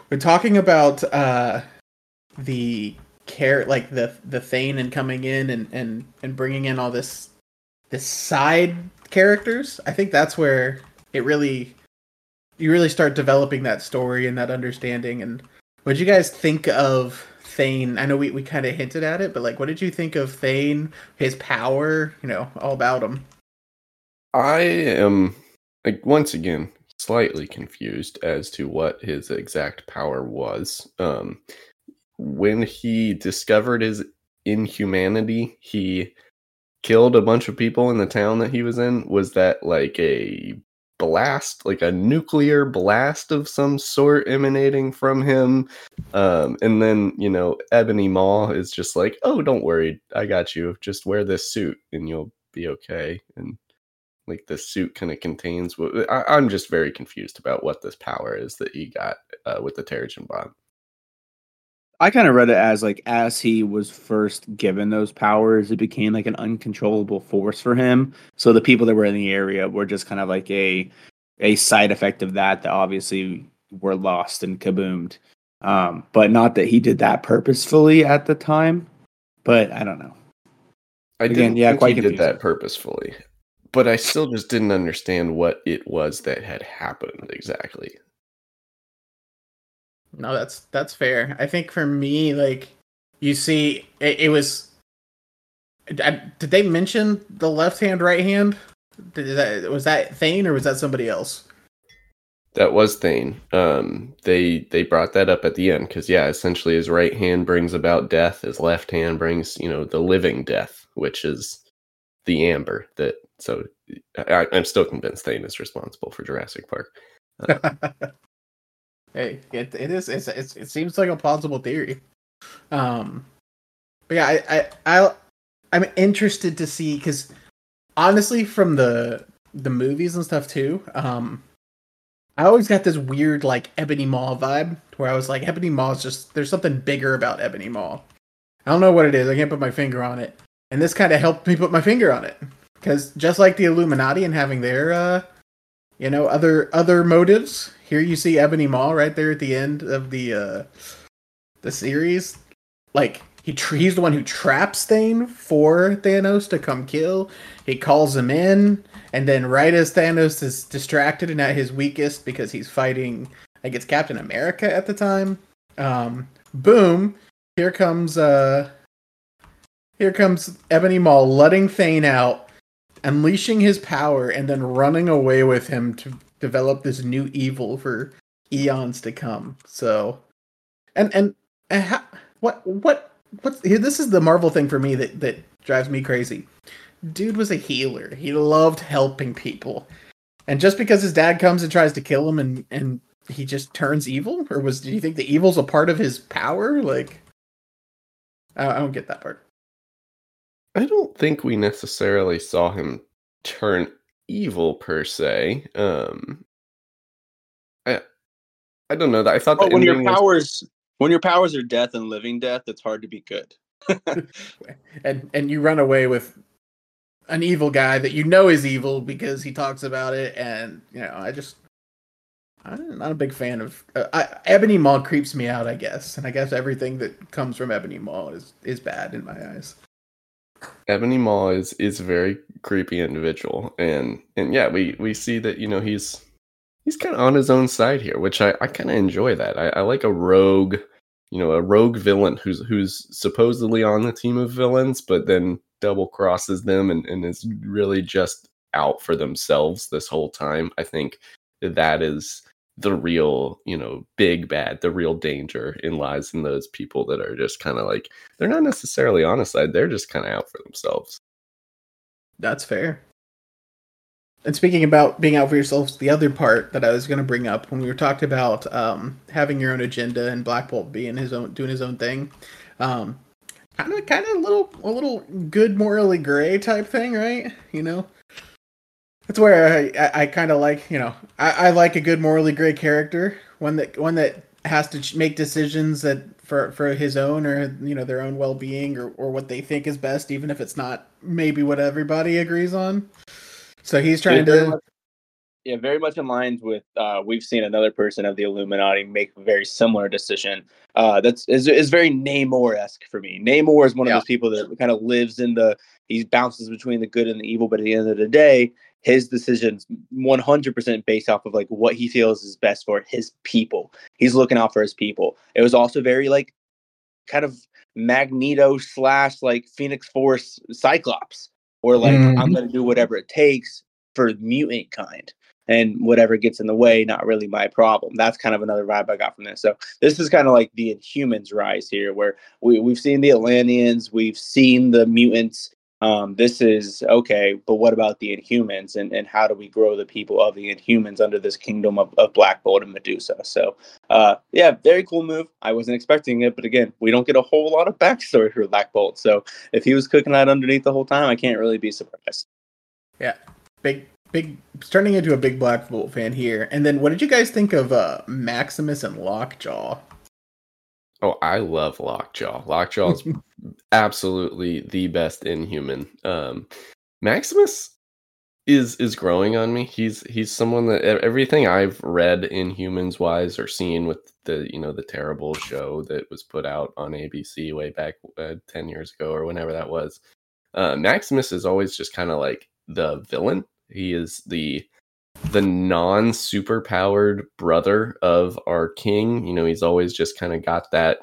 we're talking about uh, the care like the the Thane and coming in and and and bringing in all this this side characters. I think that's where it really you really start developing that story and that understanding. And what you guys think of Thane? I know we, we kind of hinted at it, but like, what did you think of Thane? His power, you know, all about him. I am like once again slightly confused as to what his exact power was. Um, when he discovered his inhumanity, he killed a bunch of people in the town that he was in. Was that like a blast, like a nuclear blast of some sort emanating from him. Um, and then, you know, Ebony Maw is just like, oh, don't worry, I got you. Just wear this suit and you'll be okay. And like the suit kind of contains what I, am just very confused about what this power is that he got uh, with the Terrigen bomb. I kind of read it as like as he was first given those powers, it became like an uncontrollable force for him. So the people that were in the area were just kind of like a a side effect of that that obviously were lost and kaboomed. Um, but not that he did that purposefully at the time. But I don't know. I Again, didn't yeah, quite he did that purposefully, but I still just didn't understand what it was that had happened exactly. No, that's that's fair. I think for me, like you see, it, it was. I- Did they mention the left hand, right hand? Did that was that Thane or was that somebody else? That was Thane. Um, they they brought that up at the end because yeah, essentially his right hand brings about death, his left hand brings you know the living death, which is the amber. That so I, I'm still convinced Thane is responsible for Jurassic Park. Hey, it, it is. It's, it's it seems like a plausible theory. Um, but yeah, I I, I I'm interested to see because honestly, from the the movies and stuff too, um, I always got this weird like Ebony Maw vibe where I was like, Ebony Maw is just there's something bigger about Ebony Maw. I don't know what it is. I can't put my finger on it, and this kind of helped me put my finger on it because just like the Illuminati and having their uh you know other other motives here you see ebony maw right there at the end of the uh the series like he he's the one who traps Thane for Thanos to come kill. He calls him in, and then right as Thanos is distracted and at his weakest because he's fighting, I guess Captain America at the time. Um, boom! Here comes uh, here comes Ebony Maw letting Thane out, unleashing his power, and then running away with him to develop this new evil for eons to come. So, and and, and what what what's here? This is the Marvel thing for me that that drives me crazy. Dude was a healer. He loved helping people, and just because his dad comes and tries to kill him, and and he just turns evil, or was do you think the evil's a part of his power? Like, I, I don't get that part. I don't think we necessarily saw him turn evil per se. Um, I I don't know that. I thought But the when your ending was- powers when your powers are death and living death, it's hard to be good. and and you run away with an evil guy that you know is evil because he talks about it and you know i just i'm not a big fan of uh, I, ebony maw creeps me out i guess and i guess everything that comes from ebony maw is is bad in my eyes Ebony Maw is is a very creepy individual, and and yeah, we we see that you know he's he's kind of on his own side here, which I I kind of enjoy that. I, I like a rogue, you know, a rogue villain who's who's supposedly on the team of villains, but then double crosses them and and is really just out for themselves this whole time. I think that is the real you know big bad the real danger in lies in those people that are just kind of like they're not necessarily on a side they're just kind of out for themselves. That's fair. And speaking about being out for yourselves the other part that i was going to bring up when we were talked about um, having your own agenda and black bolt being his own doing his own thing um, kind of kind of a little a little good morally gray type thing right? You know that's where I, I, I kind of like, you know, I, I like a good morally gray character, one that one that has to make decisions that for for his own or you know their own well being or or what they think is best, even if it's not maybe what everybody agrees on. So he's trying very to. much- yeah, very much in line with uh, we've seen another person of the Illuminati make a very similar decision. Uh, that's is, is very Namor esque for me. Namor is one Yeah. of those people that kind of lives in the he bounces between the good and the evil, but at the end of the day, his decisions 100% based off of like what he feels is best for his people. He's looking out for his people. It was also very like kind of Magneto slash like Phoenix Force Cyclops, or like I'm Mhm. gonna do whatever it takes for mutant kind and whatever gets in the way, not really my problem. That's kind of another vibe I got from this. So this is kind of like the Inhumans rise here, where we, we've seen the Atlanteans, we've seen the mutants. Um, this is okay, but what about the Inhumans and, and how do we grow the people of the Inhumans under this kingdom of, of Black Bolt and Medusa? So uh, yeah, very cool move. I wasn't expecting it, but again, we don't get a whole lot of backstory for Black Bolt. So if he was cooking that underneath the whole time, I can't really be surprised. Yeah, big big turning into a big Black Bolt fan here. And then what did you guys think of uh Maximus and Lockjaw? Oh i love lockjaw lockjaw is absolutely the best inhuman um maximus is is growing on me. He's he's someone that everything I've read Inhumans Wise or seen with the you know the terrible show that was put out on ABC way back uh, ten years ago or whenever that was. Uh, Maximus is always just kind of like the villain. He is the the non super powered brother of our king. You know, he's always just kind of got that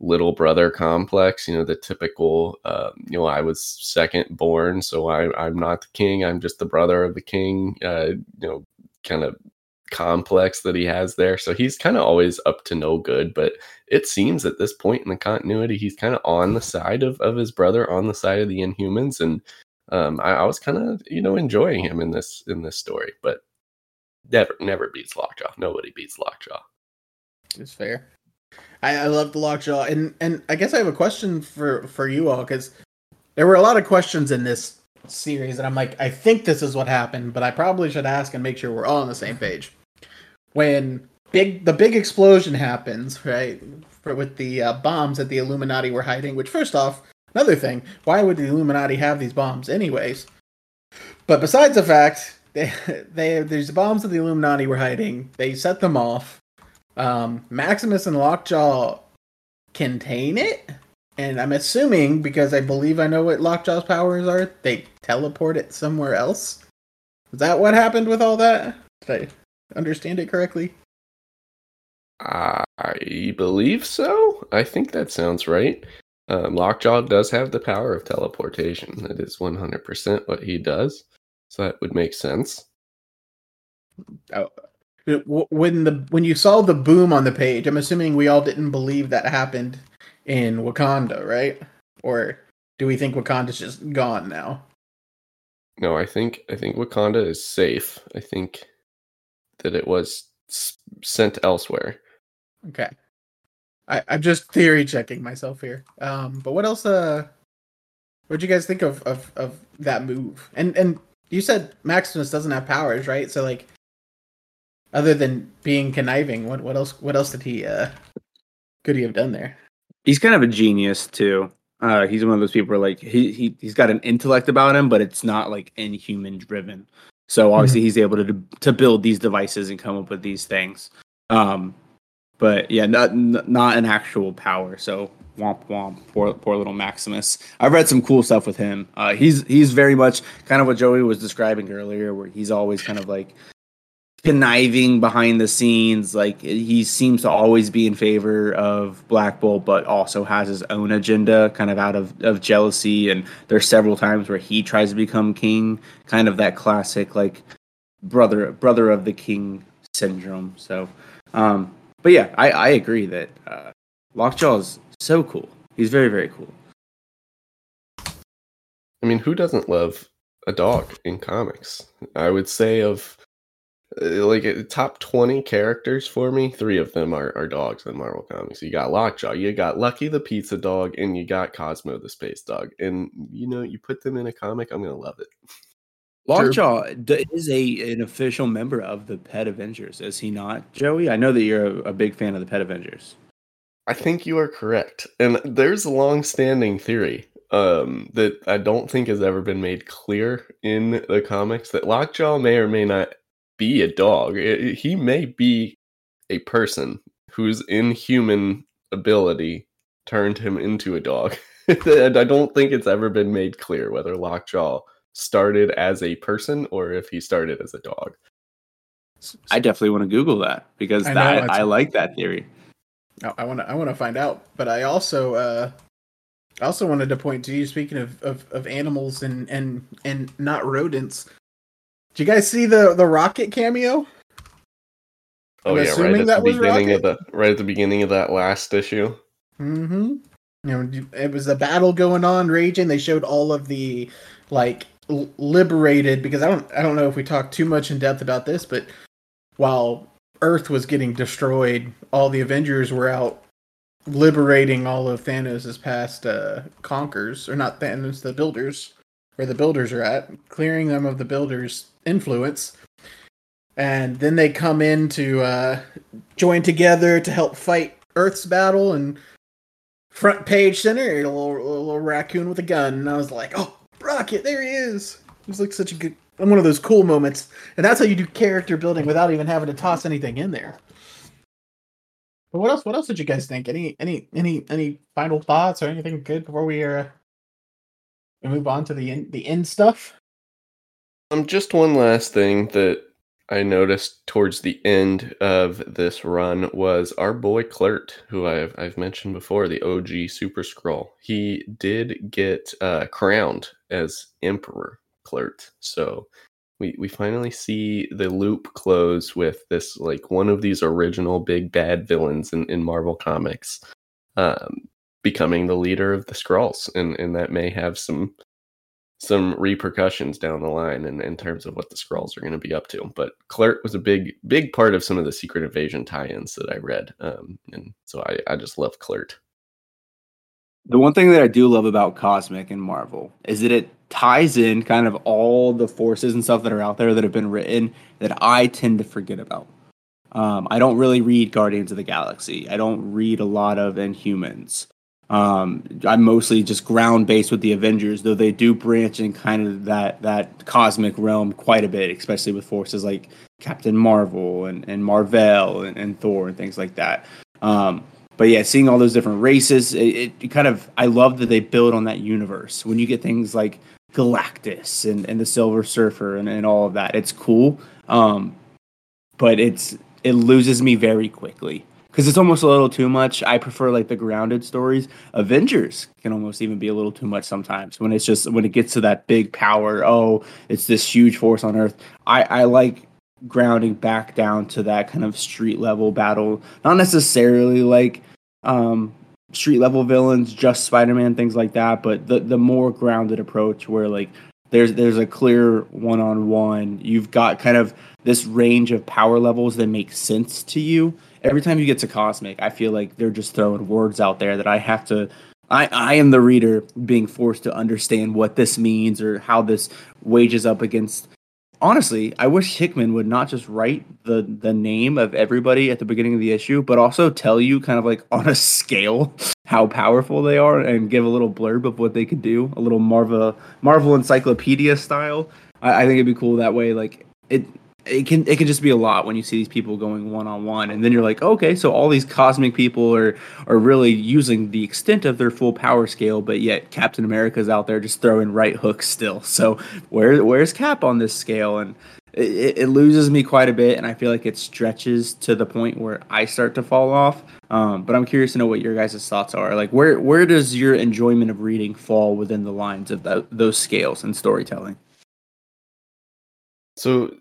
little brother complex. You know, the typical. Uh, you know, I was second born, so I, I'm not the king. I'm just the brother of the king. Uh, you know, kind of complex that he has there. So he's kind of always up to no good. But it seems at this point in the continuity, he's kind of on the side of, of his brother, on the side of the Inhumans, and um, I, I was kind of you know enjoying him in this in this story. But never never beats Lockjaw. Nobody beats Lockjaw. It's fair. I, I love the lockjaw, and and I guess I have a question for for you all because there were a lot of questions in this series, and I'm like, I think this is what happened, but I probably should ask and make sure we're all on the same page. When big the big explosion happens, right, for, with the uh, bombs that the Illuminati were hiding. Which, first off, another thing, why would the Illuminati have these bombs, anyways? But besides the fact they they there's bombs that the Illuminati were hiding, they set them off um, Maximus and Lockjaw contain it, and I'm assuming because I believe I know what Lockjaw's powers are, they teleport it somewhere else. Is that what happened with all that? Did I understand it correctly? I believe so. I think that sounds right. Um, Lockjaw does have the power of teleportation. That is 100% what he does. So that would make sense. Oh, when the when you saw the boom on the page, I'm assuming we all didn't believe that happened in Wakanda, right? Or do we think Wakanda's just gone now? No, I think I think Wakanda is safe. I think that it was sent elsewhere. Okay. I, I'm just theory checking myself here. Um, but what else? Uh, what'd you guys think of, of of that move? And and you said Maximus doesn't have powers, right? So like, other than being conniving, what what else? What else did he? Uh, could he have done there? He's kind of a genius too. Uh, he's one of those people where like he, he he's got an intellect about him, but it's not like inhuman driven. So obviously he's able to to build these devices and come up with these things. Um, but yeah, not not an actual power. So womp womp, poor poor little Maximus. I've read some cool stuff with him. Uh, he's he's very much kind of what Joey was describing earlier, where he's always kind of like conniving behind the scenes. Like he seems to always be in favor of Black Bolt, but also has his own agenda, kind of out of, of jealousy. And there's several times where he tries to become king, kind of that classic like brother brother of the king syndrome. So, um, but yeah, I, I agree that uh, Lockjaw is so cool. He's very very cool. I mean, who doesn't love a dog in comics? I would say of uh, like uh, top 20 characters for me, three of them are, are dogs in Marvel Comics. You got Lockjaw, you got Lucky the pizza dog, and you got Cosmo the space dog. And you know, you put them in a comic, I'm gonna love it. Lockjaw is a an official member of the Pet Avengers, is he not, Joey? I know that you're a, a big fan of the Pet Avengers. I think you are correct. And there's a long standing theory um, that I don't think has ever been made clear in the comics that Lockjaw may or may not be a dog. I- he may be a person whose inhuman ability turned him into a dog. and I don't think it's ever been made clear whether Lockjaw started as a person or if he started as a dog. I definitely want to Google that because I know, that that's- I like that theory. I want to I want to find out, but I also uh, I also wanted to point to you. Speaking of, of, of animals and, and and not rodents, did you guys see the the rocket cameo? Oh I'm yeah, right at that the beginning of the right at the beginning of that last issue. Mm-hmm. You know, it was a battle going on, raging. They showed all of the like liberated because I don't I don't know if we talked too much in depth about this, but while Earth was getting destroyed, all the Avengers were out liberating all of Thanos' past uh, conquers, or not Thanos, the Builders, where the Builders are at, clearing them of the Builders' influence. And then they come in to uh, join together to help fight Earth's battle, and front page center, a little, a little raccoon with a gun, and I was like, "Oh, Rocket, there he is!" He was like such a good, one of those cool moments, and that's how you do character building without even having to toss anything in there. But what else? What else did you guys think? Any any any any final thoughts or anything good before we uh we move on to the end the end stuff? Um, just one last thing that I noticed towards the end of this run was our boy Kl'rt, who I've I've mentioned before, the OG Super Skrull. He did get uh, crowned as Emperor Kl'rt, so we we finally see the loop close with this like one of these original big bad villains in, in Marvel Comics, um, becoming the leader of the Skrulls, and and that may have some some repercussions down the line in, in terms of what the Skrulls are going to be up to. But Kl'rt was a big, big part of some of the Secret Invasion tie-ins that I read, um, and so I, I just love Kl'rt. The one thing that I do love about Cosmic and Marvel is that it ties in kind of all the forces and stuff that are out there that have been written that I tend to forget about. Um, I don't really read Guardians of the Galaxy. I don't read a lot of Inhumans. Um, I'm mostly just ground based with the Avengers, though they do branch in kind of that that cosmic realm quite a bit, especially with forces like Captain Marvel and, and Marvel and, and Thor and things like that. Um, but yeah, seeing all those different races, it, it, kind of I love that they build on that universe. When you get things like Galactus and, and the Silver Surfer and, and all of that, it's cool. Um, but it's it loses me very quickly because it's almost a little too much. I prefer like the grounded stories. Avengers can almost even be a little too much sometimes when it's just when it gets to that big power. Oh, it's this huge force on Earth. I I like grounding back down to that kind of street level battle. Not necessarily like um street level villains, just Spider Man, things like that, but the the more grounded approach where like there's there's a clear one on one. You've got kind of this range of power levels that make sense to you every time you get to Cosmic, I feel like they're just throwing words out there that I have to. I, I am the reader being forced to understand what this means or how this wages up against. Honestly, I wish Hickman would not just write the the name of everybody at the beginning of the issue, but also tell you kind of like on a scale how powerful they are and give a little blurb of what they could do, a little Marvel Marvel encyclopedia style. I, I think it'd be cool that way. Like it, it can it can just be a lot when you see these people going one on one, and then you're like, okay, so all these cosmic people are are really using the extent of their full power scale, but yet Captain America's out there just throwing right hooks still. So where where's Cap on this scale? And it, it loses me quite a bit, and I feel like it stretches to the point where I start to fall off. Um, but I'm curious to know what your guys' thoughts are. Like, where where does your enjoyment of reading fall within the lines of the, those scales and storytelling? So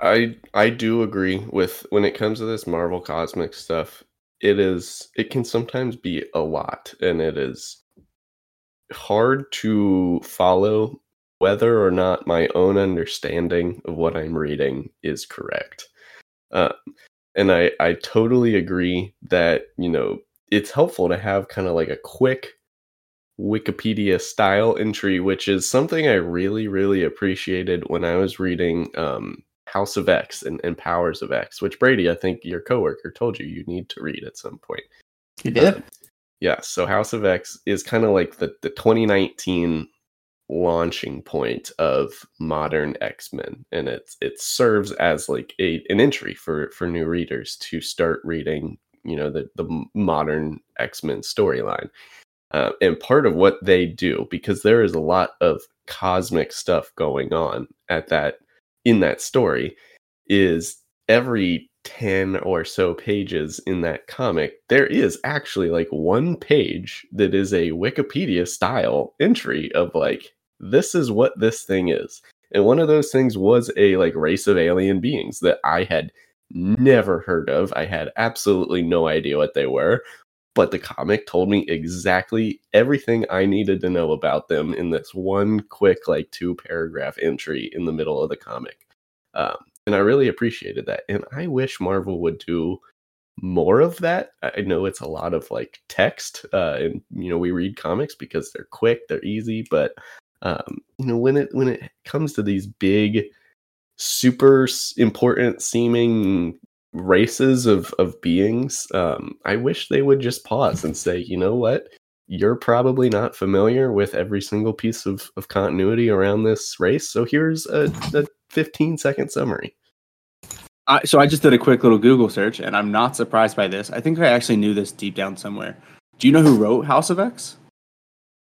I I do agree with when it comes to this Marvel Cosmic stuff. It is it can sometimes be a lot, and it is hard to follow whether or not my own understanding of what I'm reading is correct. Uh, and I I totally agree that you know it's helpful to have kind of like a quick Wikipedia style entry, which is something I really, really appreciated when I was reading um, House of X and, and Powers of X, which Brady, I think your coworker told you you need to read at some point. You did? Uh, yeah. So House of X is kind of like the, the 2019 launching point of modern X-Men. And it it serves as like a an entry for for new readers to start reading, you know, the, the modern X-Men storyline. Uh, and part of what they do, because there is a lot of cosmic stuff going on at that in that story is every 10 or so pages in that comic, there is actually like one page that is a Wikipedia style entry of like, this is what this thing is. And one of those things was a like race of alien beings that I had never heard of. I had absolutely no idea what they were. But the comic told me exactly everything I needed to know about them in this one quick, like two paragraph entry in the middle of the comic. Um, and I really appreciated that. And I wish Marvel would do more of that. I know it's a lot of like text, uh, and you know we read comics because they're quick, they're easy, but um, you know when it when it comes to these big, super important seeming races of of beings, um, I wish they would just pause and say, you know what, you're probably not familiar with every single piece of, of continuity around this race. So here's a, a 15 second summary. I, so I just did a quick little Google search, and I'm not surprised by this. I think I actually knew this deep down somewhere. Do you know who wrote House of X?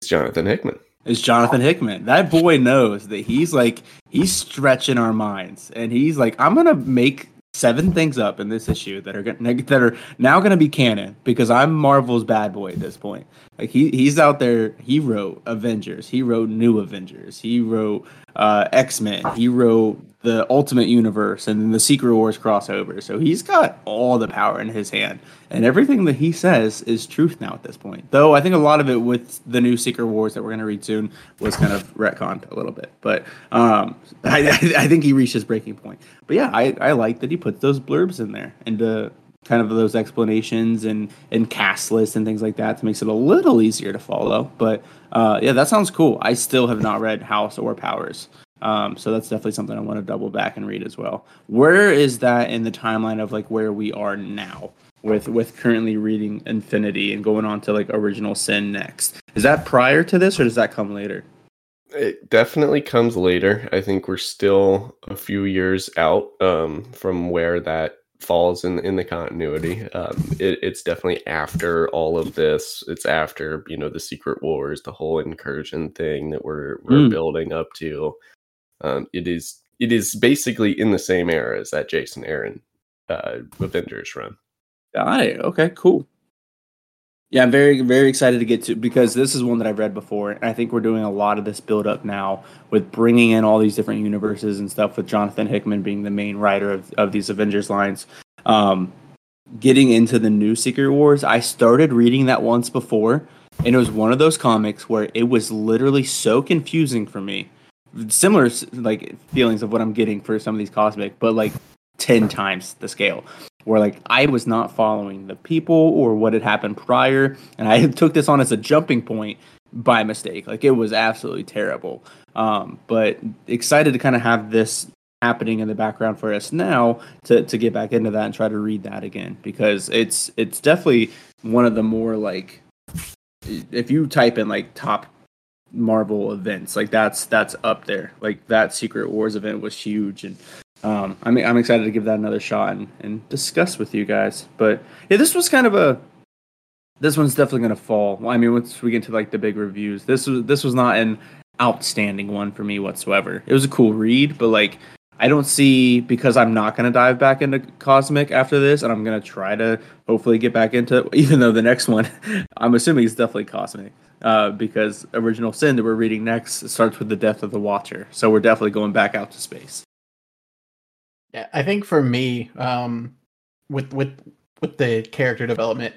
It's Jonathan Hickman. It's Jonathan Hickman. That boy knows that he's like he's stretching our minds, and he's like, I'm gonna make seven things up in this issue that are gonna, that are now going to be canon because I'm Marvel's bad boy at this point. Like he he's out there. He wrote Avengers. He wrote New Avengers. He wrote uh, X Men. He wrote the Ultimate Universe and the Secret Wars crossover. So he's got all the power in his hand, and everything that he says is truth now at this point. Though I think a lot of it with the new Secret Wars that we're going to read soon was kind of retconned a little bit. But um, I, I think he reached his breaking point. But yeah, I, I like that he puts those blurbs in there and uh, kind of those explanations and and cast lists and things like that to makes it a little easier to follow. But uh, yeah, that sounds cool. I still have not read House or Powers. Um, so that's definitely something I want to double back and read as well. Where is that in the timeline of like where we are now with with currently reading Infinity and going on to like Original Sin next? Is that prior to this or does that come later? It definitely comes later. I think we're still a few years out um, from where that falls in in the continuity. Um, it, it's definitely after all of this. It's after you know the Secret Wars, the whole incursion thing that we're we're mm. building up to. Um, it is it is basically in the same era as that Jason Aaron uh, Avengers run. Got it. Okay, cool. Yeah, I'm very very excited to get to because this is one that I've read before, and I think we're doing a lot of this build up now with bringing in all these different universes and stuff. With Jonathan Hickman being the main writer of of these Avengers lines, um, getting into the new Secret Wars. I started reading that once before, and it was one of those comics where it was literally so confusing for me similar like feelings of what I'm getting for some of these cosmic, but like ten times the scale. Where like I was not following the people or what had happened prior, and I took this on as a jumping point by mistake. Like it was absolutely terrible. Um, but excited to kind of have this happening in the background for us now to to get back into that and try to read that again because it's it's definitely one of the more like if you type in like top Marvel events. Like that's that's up there. Like that Secret Wars event was huge, and um, I'm I'm excited to give that another shot and, and discuss with you guys. But yeah, this was kind of a this one's definitely gonna fall. Well, I mean, once we get to like the big reviews, this was this was not an outstanding one for me whatsoever. It was a cool read, but like I don't see because I'm not going to dive back into Cosmic after this, and I'm going to try to hopefully get back into. Even though the next one, I'm assuming is definitely Cosmic, uh, because Original Sin that we're reading next starts with the death of the Watcher, so we're definitely going back out to space. Yeah, I think for me, um, with with with the character development,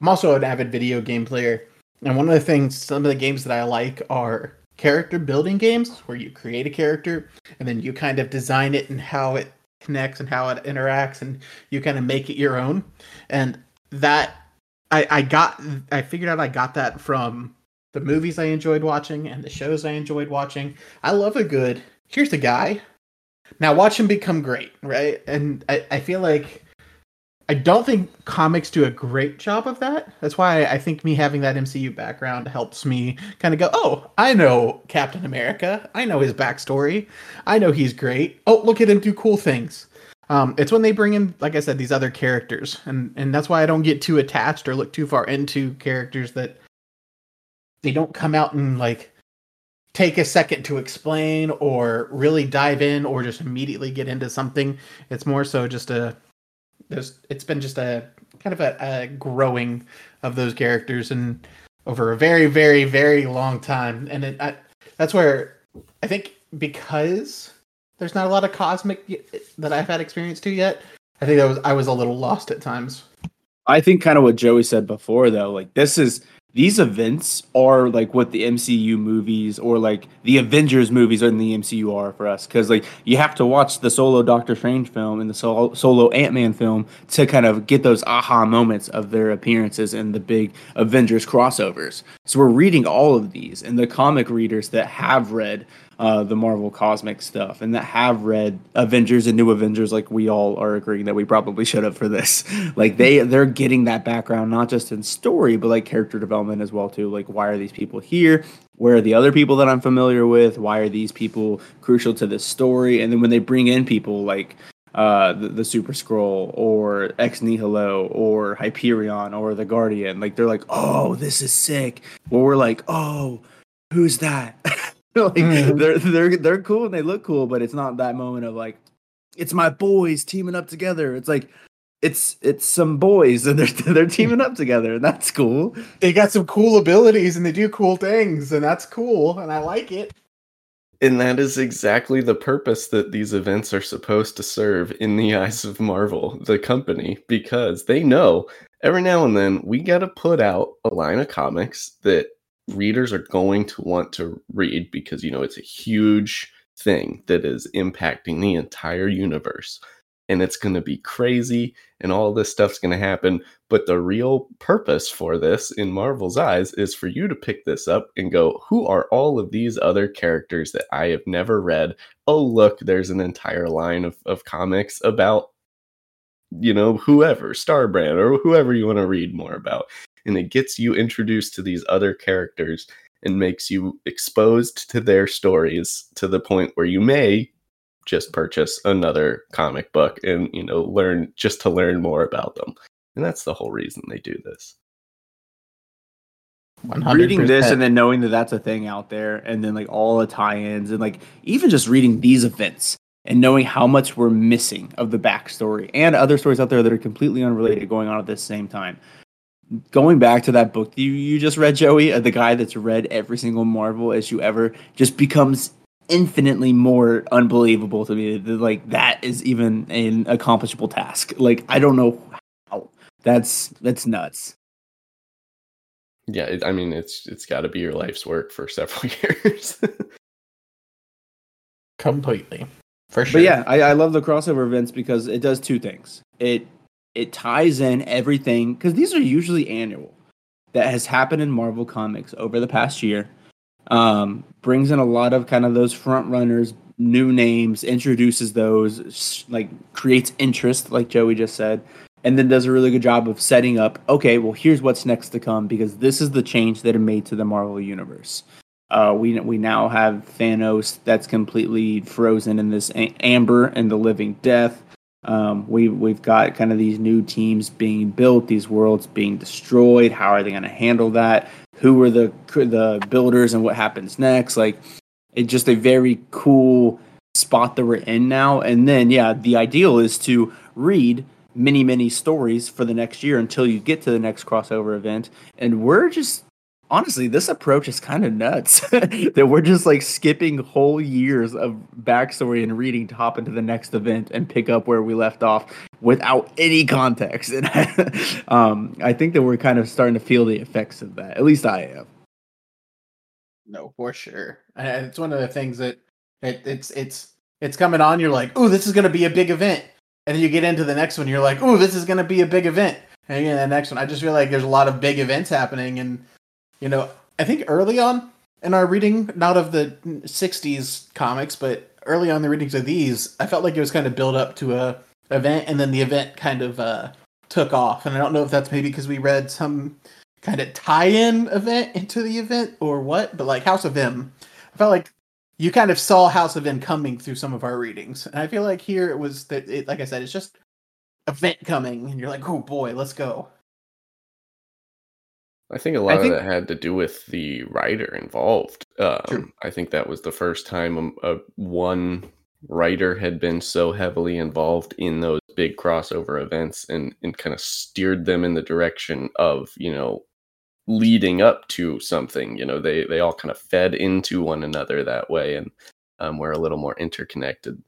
I'm also an avid video game player, and one of the things, some of the games that I like are character building games where you create a character and then you kind of design it and how it connects and how it interacts and you kind of make it your own. And that I, I got i figured out i got that from the movies i enjoyed watching and the shows i enjoyed watching. I love a good here's the guy now watch him become great right and i, I feel like I don't think comics do a great job of that. That's why I think me having that MCU background helps me kind of go, oh, I know Captain America. I know his backstory. I know he's great. Oh, look at him do cool things. Um, it's when they bring in, like I said, these other characters, and and that's why I don't get too attached or look too far into characters that they don't come out and like take a second to explain or really dive in or just immediately get into something. It's more so just a there's it's been just a kind of a, a growing of those characters and over a very very very long time and it, I, that's where i think because there's not a lot of cosmic that i've had experience to yet i think that was i was a little lost at times i think kind of what joey said before though like this is these events are like what the MCU movies or like the Avengers movies in the MCU are for us. Because like you have to watch the solo Doctor Strange film and the solo, solo Ant Man film to kind of get those aha moments of their appearances in the big Avengers crossovers. So we're reading all of these, and the comic readers that have read uh, the Marvel cosmic stuff and that have read Avengers and New Avengers, like we all are agreeing that we probably should have for this. Like they they're getting that background not just in story, but like character development as well too. Like why are these people here? Where are the other people that I'm familiar with? Why are these people crucial to this story? And then when they bring in people like uh, the, the Super Skrull or Ex Nihilo or Hyperion or the Guardian, like they're like, oh, this is sick. Well, we're like, oh, who's that? like Mhm. they're they're they're cool and they look cool, but it's not that moment of like, it's my boys teaming up together. It's like it's it's some boys and they're they're teaming up together and that's cool. They got some cool abilities and they do cool things, and that's cool, and I like it. And that is exactly the purpose that these events are supposed to serve in the eyes of Marvel, the company, because they know every now and then we got to put out a line of comics that readers are going to want to read because, you know, it's a huge thing that is impacting the entire universe. And it's going to be crazy and all this stuff's going to happen. But the real purpose for this, in Marvel's eyes, is for you to pick this up and go, who are all of these other characters that I have never read? Oh, look, there's an entire line of, of comics about, you know, whoever, Starbrand, or whoever you want to read more about. And it gets you introduced to these other characters and makes you exposed to their stories to the point where you may just purchase another comic book and you know learn just to learn more about them. And that's the whole reason they do this. Reading this and then knowing that that's a thing out there and then like all the tie-ins and like even just reading these events and knowing how much we're missing of the backstory and other stories out there that are completely unrelated going on at the same time going back to that book you, you just read joey uh, the guy that's read every single marvel issue ever just becomes infinitely more unbelievable to me like that is even an accomplishable task. Like i don't know how. That's that's nuts. Yeah it, i mean it's it's got to be your life's work for several years. Completely. For sure. But yeah, I, I love the crossover events because it does two things. It it ties in everything because these are usually annual that has happened in Marvel Comics over the past year. Um, brings in a lot of kind of those front runners, new names, introduces those, like creates interest, like Joey just said, and then does a really good job of setting up. Okay, well here's what's next to come because this is the change that it made to the Marvel universe. Uh, we we now have Thanos that's completely frozen in this amber and the living death. Um, we we've got kind of these new teams being built, these worlds being destroyed. How are they going to handle that? Who are the the builders and what happens next? Like it's just a very cool spot that we're in now. And then yeah, the ideal is to read many many stories for the next year until you get to the next crossover event. And we're just honestly, this approach is kind of nuts that we're just like skipping whole years of backstory and reading to hop into the next event and pick up where we left off without any context. And um, I think that we're kind of starting to feel the effects of that. At least I am. No, for sure. And it's one of the things that it, it's it's it's coming on. You're like, oh, this is going to be a big event, and then you get into the next one. You're like, oh, this is going to be a big event, and then the next one. I just feel like there's a lot of big events happening, and you know, I think early on in our reading, not of the '60s comics, but early on the readings of these, I felt like it was kind of built up to a event, and then the event kind of uh, took off. And I don't know if that's maybe because we read some kind of tie-in event into the event or what, but like House of M, I felt like you kind of saw House of M coming through some of our readings, and I feel like here it was that, it, like I said, it's just event coming, and you're like, oh boy, let's go. I think a lot think- of that had to do with the writer involved. Um. I think that was the first time a, a one writer had been so heavily involved in those big crossover events and, and kind of steered them in the direction of you know leading up to something. You know, they they all kind of fed into one another that way, and um, we're a little more interconnected.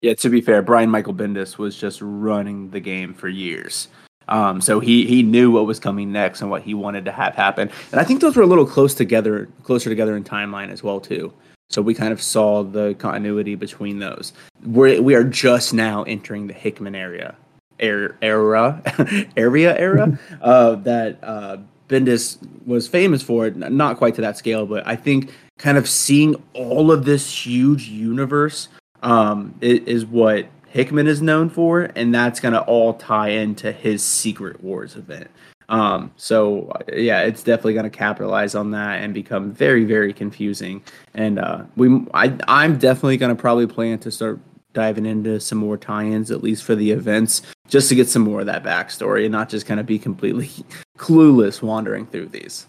Yeah, to be fair, Brian Michael Bendis was just running the game for years. Um, so he he knew what was coming next and what he wanted to have happen. And I think those were a little close together, closer together in timeline as well too. So we kind of saw the continuity between those. We're we are just now entering the Hickman area, er, era, area era uh, that uh, Bendis was famous for. Not quite to that scale, but I think kind of seeing all of this huge universe um, i- is what Hickman is known for, and that's gonna all tie into his Secret Wars event. Um, so yeah, it's definitely gonna capitalize on that and become very, very confusing. And uh, we, I, I'm definitely gonna probably plan to start diving into some more tie-ins, at least for the events, just to get some more of that backstory and not just kind of be completely clueless wandering through these.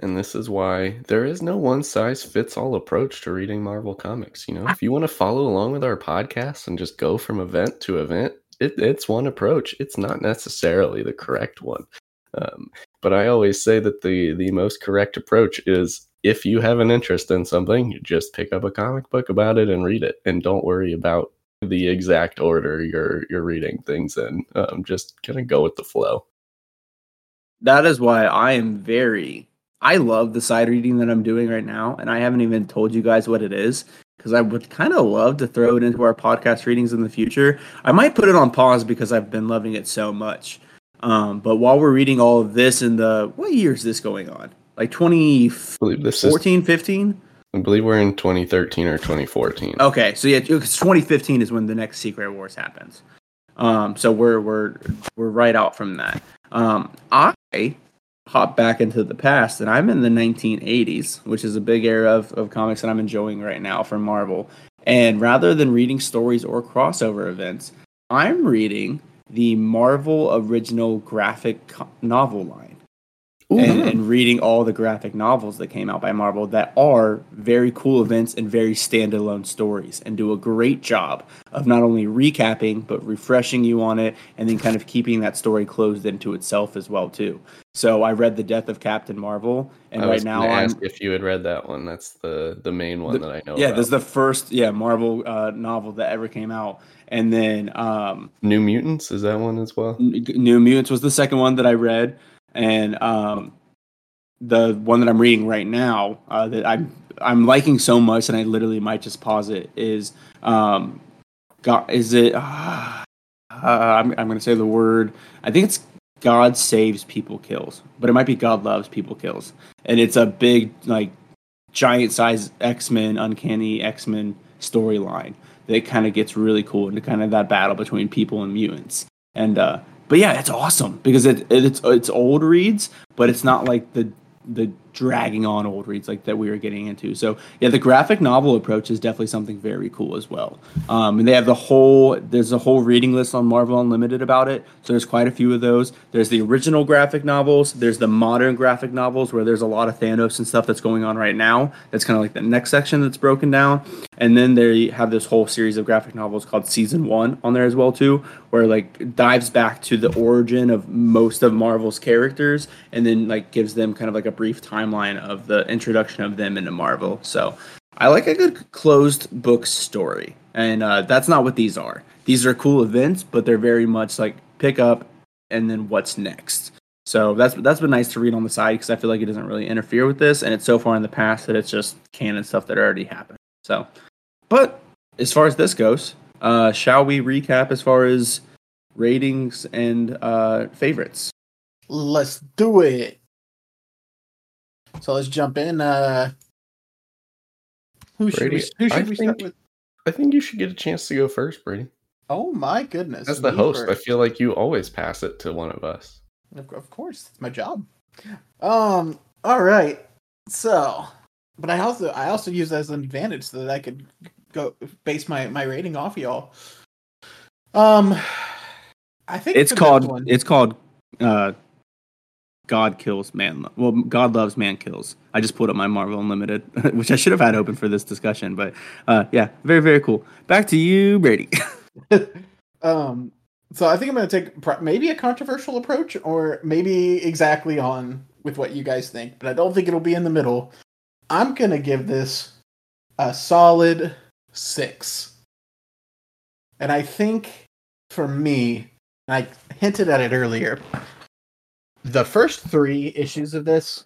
And this is why there is no one size fits all approach to reading Marvel comics. You know, if you want to follow along with our podcast and just go from event to event, it, it's one approach. It's not necessarily the correct one. Um, but I always say that the the most correct approach is if you have an interest in something, you just pick up a comic book about it and read it, and don't worry about the exact order you're you're reading things in. Um, just kind of go with the flow. That is why I am very I love the side reading that I'm doing right now, and I haven't even told you guys what it is because I would kind of love to throw it into our podcast readings in the future. I might put it on pause because I've been loving it so much. Um, but while we're reading all of this in the what year is this going on? Like 2014, I believe 15? I believe we're in 2013 or 2014. Okay, so yeah, because 2015 is when the next Secret Wars happens. Um, so we're we're we're right out from that. Um, I hop back into the past, and I'm in the 1980s, which is a big era of, of comics that I'm enjoying right now from Marvel. And rather than reading stories or crossover events, I'm reading the Marvel original graphic novel line and, and reading all the graphic novels that came out by Marvel that are very cool events and very standalone stories and do a great job of not only recapping but refreshing you on it and then kind of keeping that story closed into itself as well too. So I read The Death of Captain Marvel and I right now I'm ask if you had read that one. That's the the main one The- that I know. yeah, about. this is the first yeah Marvel uh, novel that ever came out, and then um, New Mutants. Is that one as well? New Mutants was the second one that I read, and um, the one that I'm reading right now uh, that I'm I'm liking so much, and I literally might just pause it. Is um, God? Is it? Uh, I'm I'm gonna say the word. I think it's God saves, people kills, but it might be God loves, people kills, and it's a big like giant size X Men, uncanny X Men storyline that kind of gets really cool into kind of that battle between people and mutants. And uh, but yeah, it's awesome because it, it it's it's old reads, but it's not like the the dragging on old reads like that we were getting into. So yeah, the graphic novel approach is definitely something very cool as well. Um, and they have the whole there's a whole reading list on Marvel Unlimited about it. So there's quite a few of those. There's the original graphic novels. There's the modern graphic novels where there's a lot of Thanos and stuff that's going on right now. That's kind of like the next section that's broken down. And then they have this whole series of graphic novels called Season One on there as well too, where like dives back to the origin of most of Marvel's characters, and then like gives them kind of like a brief timeline of the introduction of them into Marvel. So I like a good closed book story, and uh, that's not what these are. These are cool events, but they're very much like pick up and then what's next. So that's that's been nice to read on the side because I feel like it doesn't really interfere with this, and it's so far in the past that it's just canon stuff that already happened. So, but as far as this goes, uh, shall we recap as far as ratings and uh, favorites? Let's do it. So let's jump in. Uh, who should Brady, we, who should I we start think- with? I think you should get a chance to go first, Brady. Oh my goodness! As the me host, I feel like you always pass it to one of us. Of, of course, it's my job. Um. All right. So, but I also I also use that as an advantage so that I could go base my my rating off y'all. Um, I think It's called it's called uh, God kills man. Well, God loves man kills. I just pulled up my Marvel Unlimited, which I should have had open for this discussion, but uh, yeah, very very cool. Back to you, Brady. um. So I think I'm going to take maybe a controversial approach, or maybe exactly on with what you guys think, but I don't think it'll be in the middle. I'm going to give this a solid six. And I think for me, I hinted at it earlier, the first three issues of this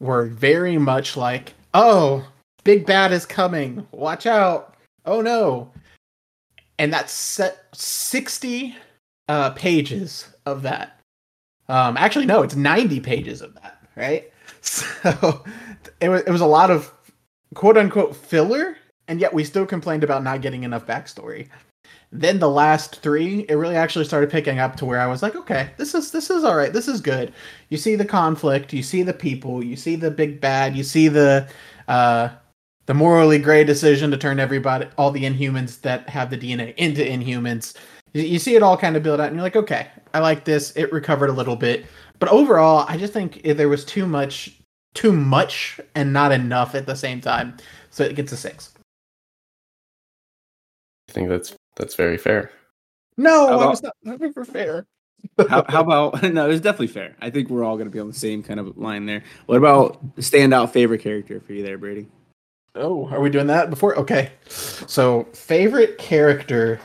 were very much like, oh, Big Bad is coming. Watch out. Oh no. And that's set 60 uh, pages of that. Um, actually, no, it's 90 pages of that, right? So it was it was a lot of quote unquote filler, and yet we still complained about not getting enough backstory. Then the last three, it really actually started picking up to where I was like, okay, this is this is all right, this is good. You see the conflict, you see the people, you see the big bad, you see the uh the morally gray decision to turn everybody all the inhumans that have the DNA into inhumans. You, you see it all kind of build out and you're like, okay, I like this. It recovered a little bit. But overall, I just think there was too much too much and not enough at the same time. So it gets a 6. I think that's that's very fair. No, How I was not looking for fair. how, how about no? It's definitely fair. I think we're all going to be on the same kind of line there. What about the standout favorite character for you there, Brady? Oh, are we doing that before? Okay. So, favorite character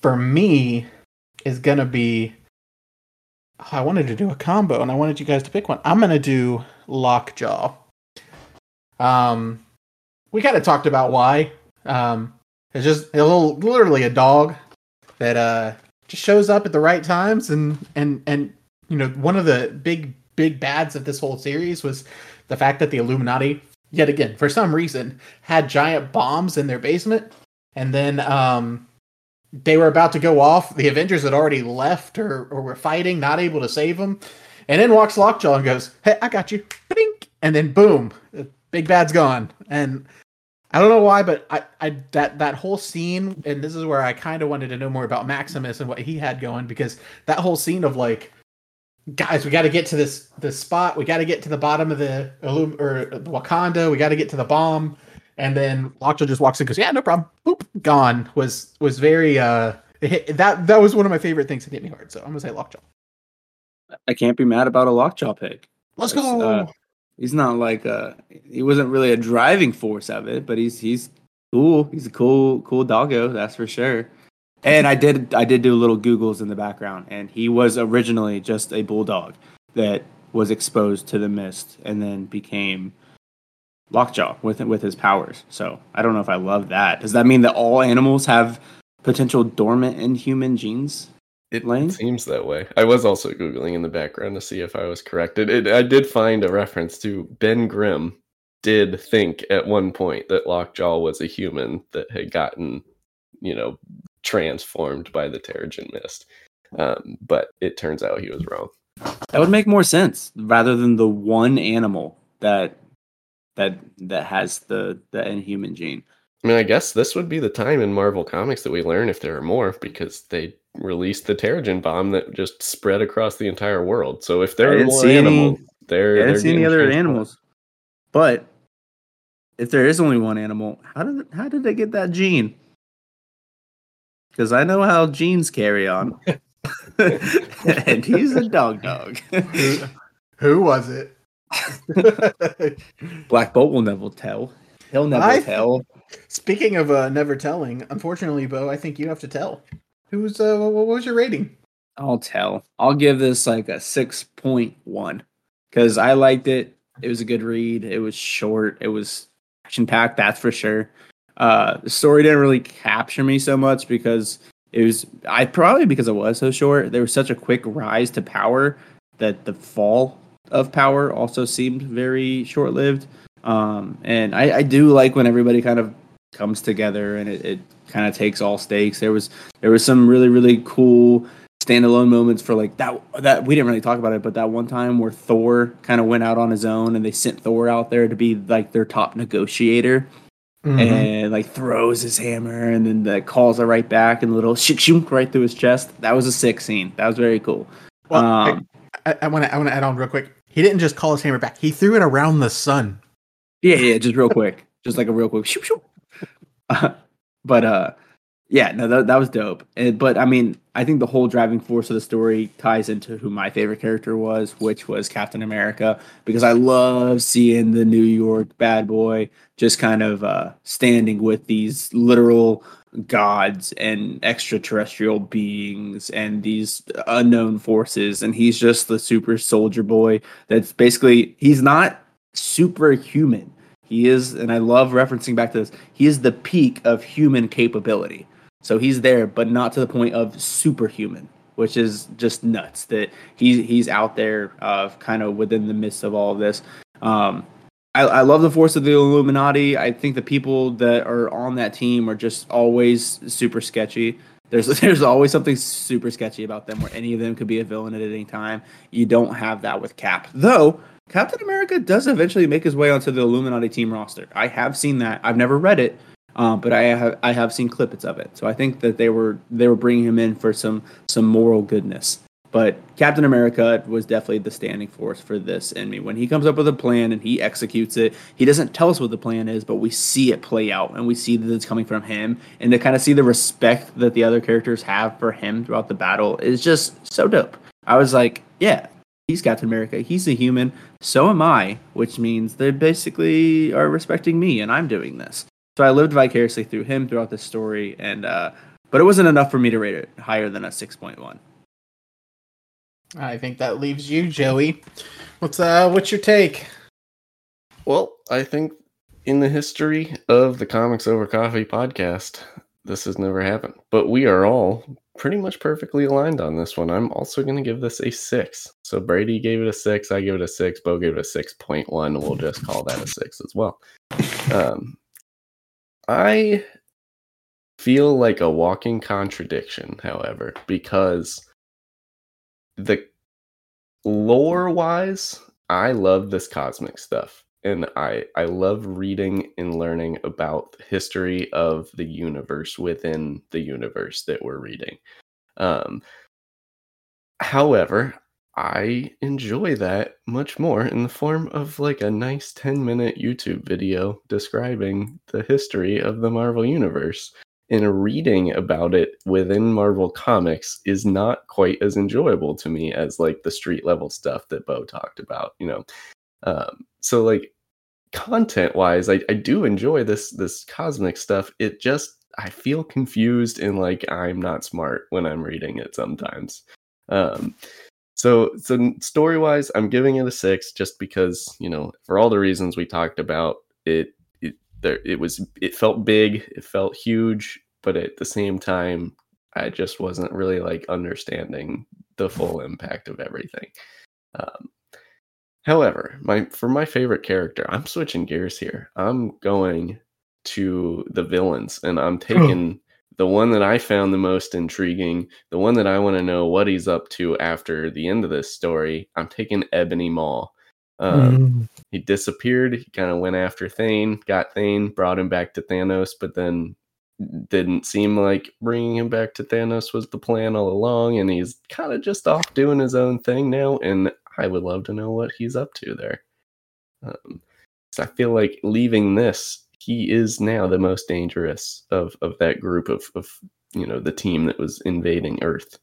for me is going to be. oh, I wanted to do a combo and I wanted you guys to pick one. I'm going to do Lockjaw. Um, we kind of talked about why. Um, it's just a little, literally a dog that uh just shows up at the right times and and and you know one of the big big bads of this whole series was the fact that the Illuminati yet again for some reason had giant bombs in their basement. And then um they were about to go off. The avengers had already left or, or were fighting not able to save them. And then walks lockjaw and goes hey i got you. Bink! and then boom big bad's gone. And i don't know why but i, I that that whole scene and this is where i kind of wanted to know more about maximus and what he had going because that whole scene of like guys, we got to get to this this spot. We got to get to the bottom of the Illum- or Wakanda. We got to get to the bomb. And then Lockjaw just walks in, goes, "Yeah, no problem." Boop, gone. Was was very uh hit, that that was one of my favorite things that hit me hard. So I'm gonna say Lockjaw. I can't be mad about a lockjaw pick. Let's go. uh, He's not like uh he wasn't really a driving force of it, but he's he's cool. He's a cool cool doggo, that's for sure. And I did I did do little googles in the background, and he was originally just a bulldog that was exposed to the mist and then became lockjaw with with his powers. So I don't know if I love that. Does that mean that all animals have potential dormant inhuman genes? It Lane? seems that way. I was also googling in the background to see if I was correct. It, it, I did find a reference to Ben Grimm. Did think at one point that Lockjaw was a human that had gotten, you know, transformed by the Terrigen Mist, um, but it turns out he was wrong. That would make more sense rather than the one animal that that that has the the inhuman gene. I mean, I guess this would be the time in Marvel Comics that we learn if there are more because they released the Terrigen bomb that just spread across the entire world. So if there I are didn't more see any- animals, they're I didn't see any other transformed. animals. But if there is only one animal, how did how did they get that gene? Because I know how genes carry on. and he's a dog dog. who, who was it? Black Bolt will never tell. He'll never I- tell. Speaking of uh, never telling, unfortunately, Bo, I think you have to tell. Who's uh, what, was your rating? I'll tell. I'll give this like a 6.1 because I liked it. It was a good read. It was short. It was action packed, that's for sure. Uh, the story didn't really capture me so much because it was, I probably because it was so short, there was such a quick rise to power that the fall of power also seemed very short lived. Um, and I, I do like when everybody kind of comes together and it, it kind of takes all stakes. There was there was some really really cool standalone moments for like that that we didn't really talk about it, but that one time where Thor kind of went out on his own and they sent Thor out there to be like their top negotiator Mm-hmm. and like throws his hammer and then the calls it right back and little shik shunk right through his chest. That was a sick scene. That was very cool. Well, um, I- I want to I want to add on real quick. He didn't just call his hammer back. He threw it around the sun. Yeah, yeah, just real quick, just like a real quick shoop shoop. but uh, yeah, no, that, that was dope. And, but I mean, I think the whole driving force of the story ties into who my favorite character was, which was Captain America, because I love seeing the New York bad boy just kind of uh, standing with these literal gods and extraterrestrial beings and these unknown forces and he's just the super soldier boy that's basically he's not superhuman he is and i love referencing back to this he is the peak of human capability so he's there but not to the point of superhuman which is just nuts that he's he's out there uh, kind of within the midst of all of this. Um, I, I love the force of the Illuminati. I think the people that are on that team are just always super sketchy. There's there's always something super sketchy about them where any of them could be a villain at any time. You don't have that with Cap. Though Captain America does eventually make his way onto the Illuminati team roster. I have seen that. I've never read it, um, but I have I have seen clippets of it. So I think that they were they were bringing him in for some some moral goodness. But Captain America was definitely the standing force for this in me. When he comes up with a plan and he executes it, he doesn't tell us what the plan is, but we see it play out and we see that it's coming from him. And to kind of see the respect that the other characters have for him throughout the battle is just so dope. I was like, yeah, he's Captain America. He's a human. So am I, which means they basically are respecting me and I'm doing this. So I lived vicariously through him throughout this story. And, uh, but it wasn't enough for me to rate it higher than a 6.1. I think that leaves you, Joey. What's uh what's your take? Well, I think in the history of the Comics Over Coffee podcast, this has never happened. But we are all pretty much perfectly aligned on this one. I'm also going to give this a six. So Brady gave it a six. I give it a six. Bo gave it a 6.1. We'll just call that a six as well. Um, I feel like a walking contradiction, however, because the lore wise, I love this cosmic stuff. And I, I love reading and learning about the history of the universe within the universe that we're reading. Um, however, I enjoy that much more in the form of like a nice 10 minute YouTube video describing the history of the Marvel Universe and reading about it within Marvel Comics is not quite as enjoyable to me as like the street level stuff that Bo talked about, you know. Um, so like content wise, I, I do enjoy this this cosmic stuff. It just I feel confused and like I'm not smart when I'm reading it sometimes. Um, so so story wise, I'm giving it a six just because you know for all the reasons we talked about it It there it was it felt big it felt huge but at the same time i just wasn't really like understanding the full impact of everything um, however my for my favorite character i'm switching gears here i'm going to the villains and i'm taking the one that i found the most intriguing the one that i want to know what he's up to after the end of this story i'm taking ebony maw um, mm. He disappeared. He kind of went after Thane, got Thane, brought him back to Thanos, but then didn't seem like bringing him back to Thanos was the plan all along. And he's kind of just off doing his own thing now. And I would love to know what he's up to there. Um, so I feel like leaving this, he is now the most dangerous of of that group of of you know the team that was invading Earth.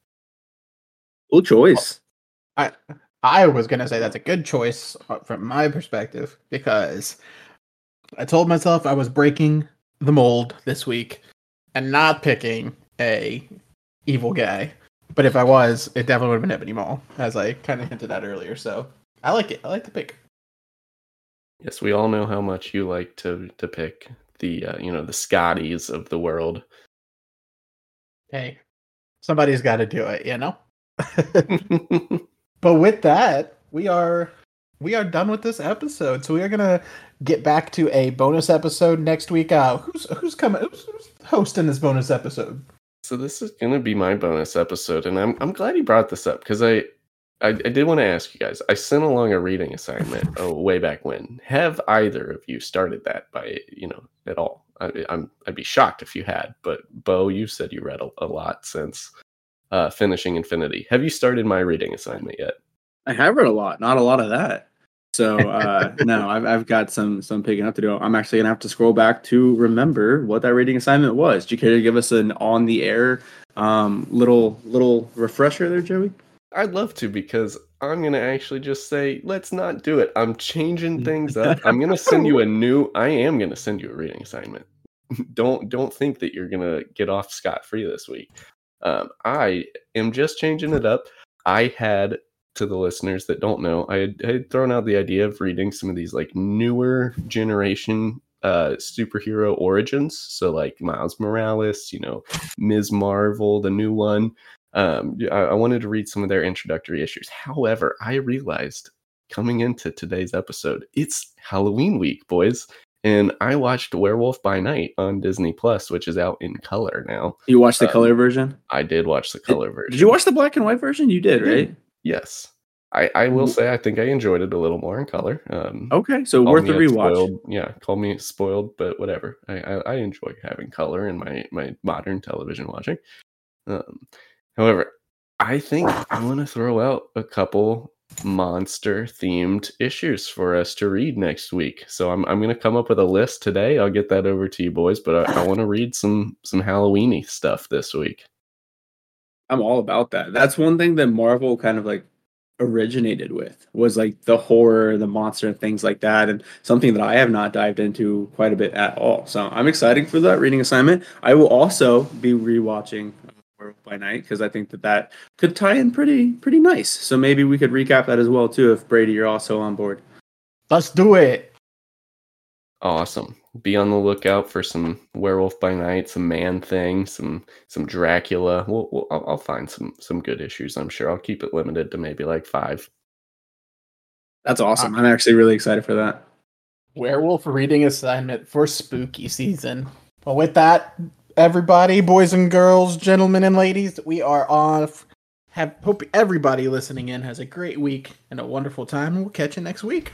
Cool choice. I I was gonna say that's a good choice uh, from my perspective because I told myself I was breaking the mold this week and not picking a evil guy. But if I was, it definitely would have been Ebony Maw, as I kind of hinted at earlier. So I like it. I like the pick. Yes, we all know how much you like to to pick the uh, you know the Scotties of the world. Hey, somebody's got to do it, you know. But with that, we are we are done with this episode. So we are gonna get back to a bonus episode next week. Uh, who's who's coming? Who's, who's hosting this bonus episode? So this is gonna be my bonus episode, and I'm I'm glad you brought this up because I, I, I did want to ask you guys. I sent along a reading assignment oh, way back when. Have either of you started that by you know at all? I, am I'd be shocked if you had. But Bo, you said you read a, a lot since uh, finishing Infinity. Have you started my reading assignment yet? I have read a lot, not a lot of that. So uh, no, I've I've got some some picking up to do. I'm actually gonna have to scroll back to remember what that reading assignment was. Do you care to give us an on the air um, little little refresher there, Joey? I'd love to because I'm gonna actually just say let's not do it. I'm changing things up. I'm gonna send you a new. I am gonna send you a reading assignment. don't don't think that you're gonna get off scot free this week. Um, I am just changing it up. I had to the listeners that don't know, I had, I had, thrown out the idea of reading some of these like newer generation uh superhero origins. So like Miles Morales, you know, Ms. Marvel, the new one. Um, I, I wanted to read some of their introductory issues. However, I realized coming into today's episode, it's Halloween week, boys. And I watched Werewolf by Night on Disney Plus, which is out in color now. You watched the Um, color version? I did watch the color version. Did you watch the black and white version? You did, I did. Yes. I, I will say I think I enjoyed it a little more in color. Um, Okay, so worth a rewatch. Spoiled, yeah, call me spoiled, but whatever. I, I, I enjoy having color in my, my modern television watching. Um, however, I think I want to throw out a couple monster themed issues for us to read next week. So I'm, I'm going to come up with a list today. I'll get that over to you boys, but I, I want to read some some Halloweeny stuff this week. I'm all about that. That's one thing that Marvel kind of like originated with was like the horror, the monster, and things like that, and something that I have not dived into quite a bit at all. So I'm excited for that reading assignment. I will also be rewatching uh, Werewolf by Night because I think that that could tie in pretty pretty nice. So maybe we could recap that as well too if Brady you're also on board. Let's do it. Awesome. Be on the lookout for some Werewolf by Night, some Man Thing, some some Dracula. We'll, we'll, I'll, I'll find some some good issues. I'm sure. I'll keep it limited to maybe like five. That's awesome. Ah. I'm actually really excited for that. Werewolf reading assignment for spooky season. Well, with that, everybody, boys and girls, gentlemen and ladies, we are off. Have hope everybody listening in has a great week and a wonderful time. and We'll catch you next week.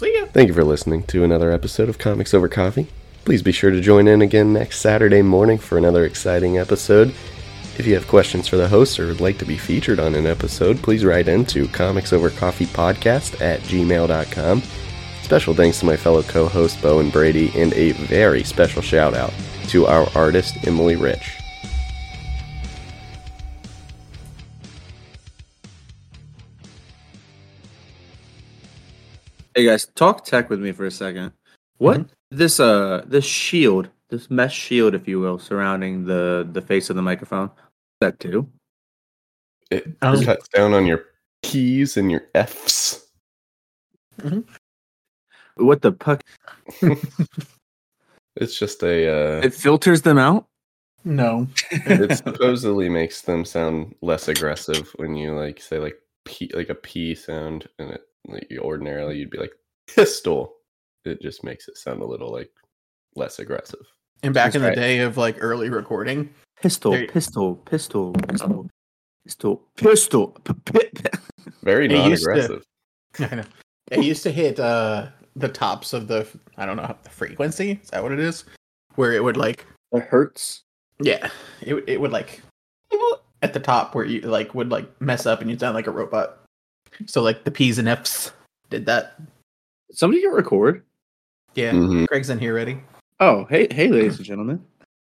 See ya. Thank you for listening to another episode of Comics Over Coffee. Please be sure to join in again next Saturday morning for another exciting episode. If you have questions for the host or would like to be featured on an episode, please write into comicsovercoffeepodcast at gmail.com. Special thanks to my fellow co-hosts Bo and Brady, and a very special shout out to our artist Emily Rich. Hey guys, talk tech with me for a second. What this uh this shield, this mesh shield, if you will, surrounding the the face of the microphone, what's that do? It Um, cuts down on your P's and your F's. What the puck? It's just a. Uh, It filters them out. No. it supposedly makes them sound less aggressive when you like say like p like a p sound and it like you ordinarily you'd be like pistol it just makes it sound a little like less aggressive And back That's in the day of like early recording, Pistol, There pistol, pistol, pistol, pistol, pistol. very It used to- non-aggressive I know. It used to hit uh the tops of the I don't know the frequency. Is that what it is? Where it would like It hurts. yeah, it it would like at the top where you like would like mess up and you sound like a robot. So like the P's and F's did that. Somebody get record. Yeah, Mhm. Greg's in here ready. Oh, hey, hey, ladies and gentlemen.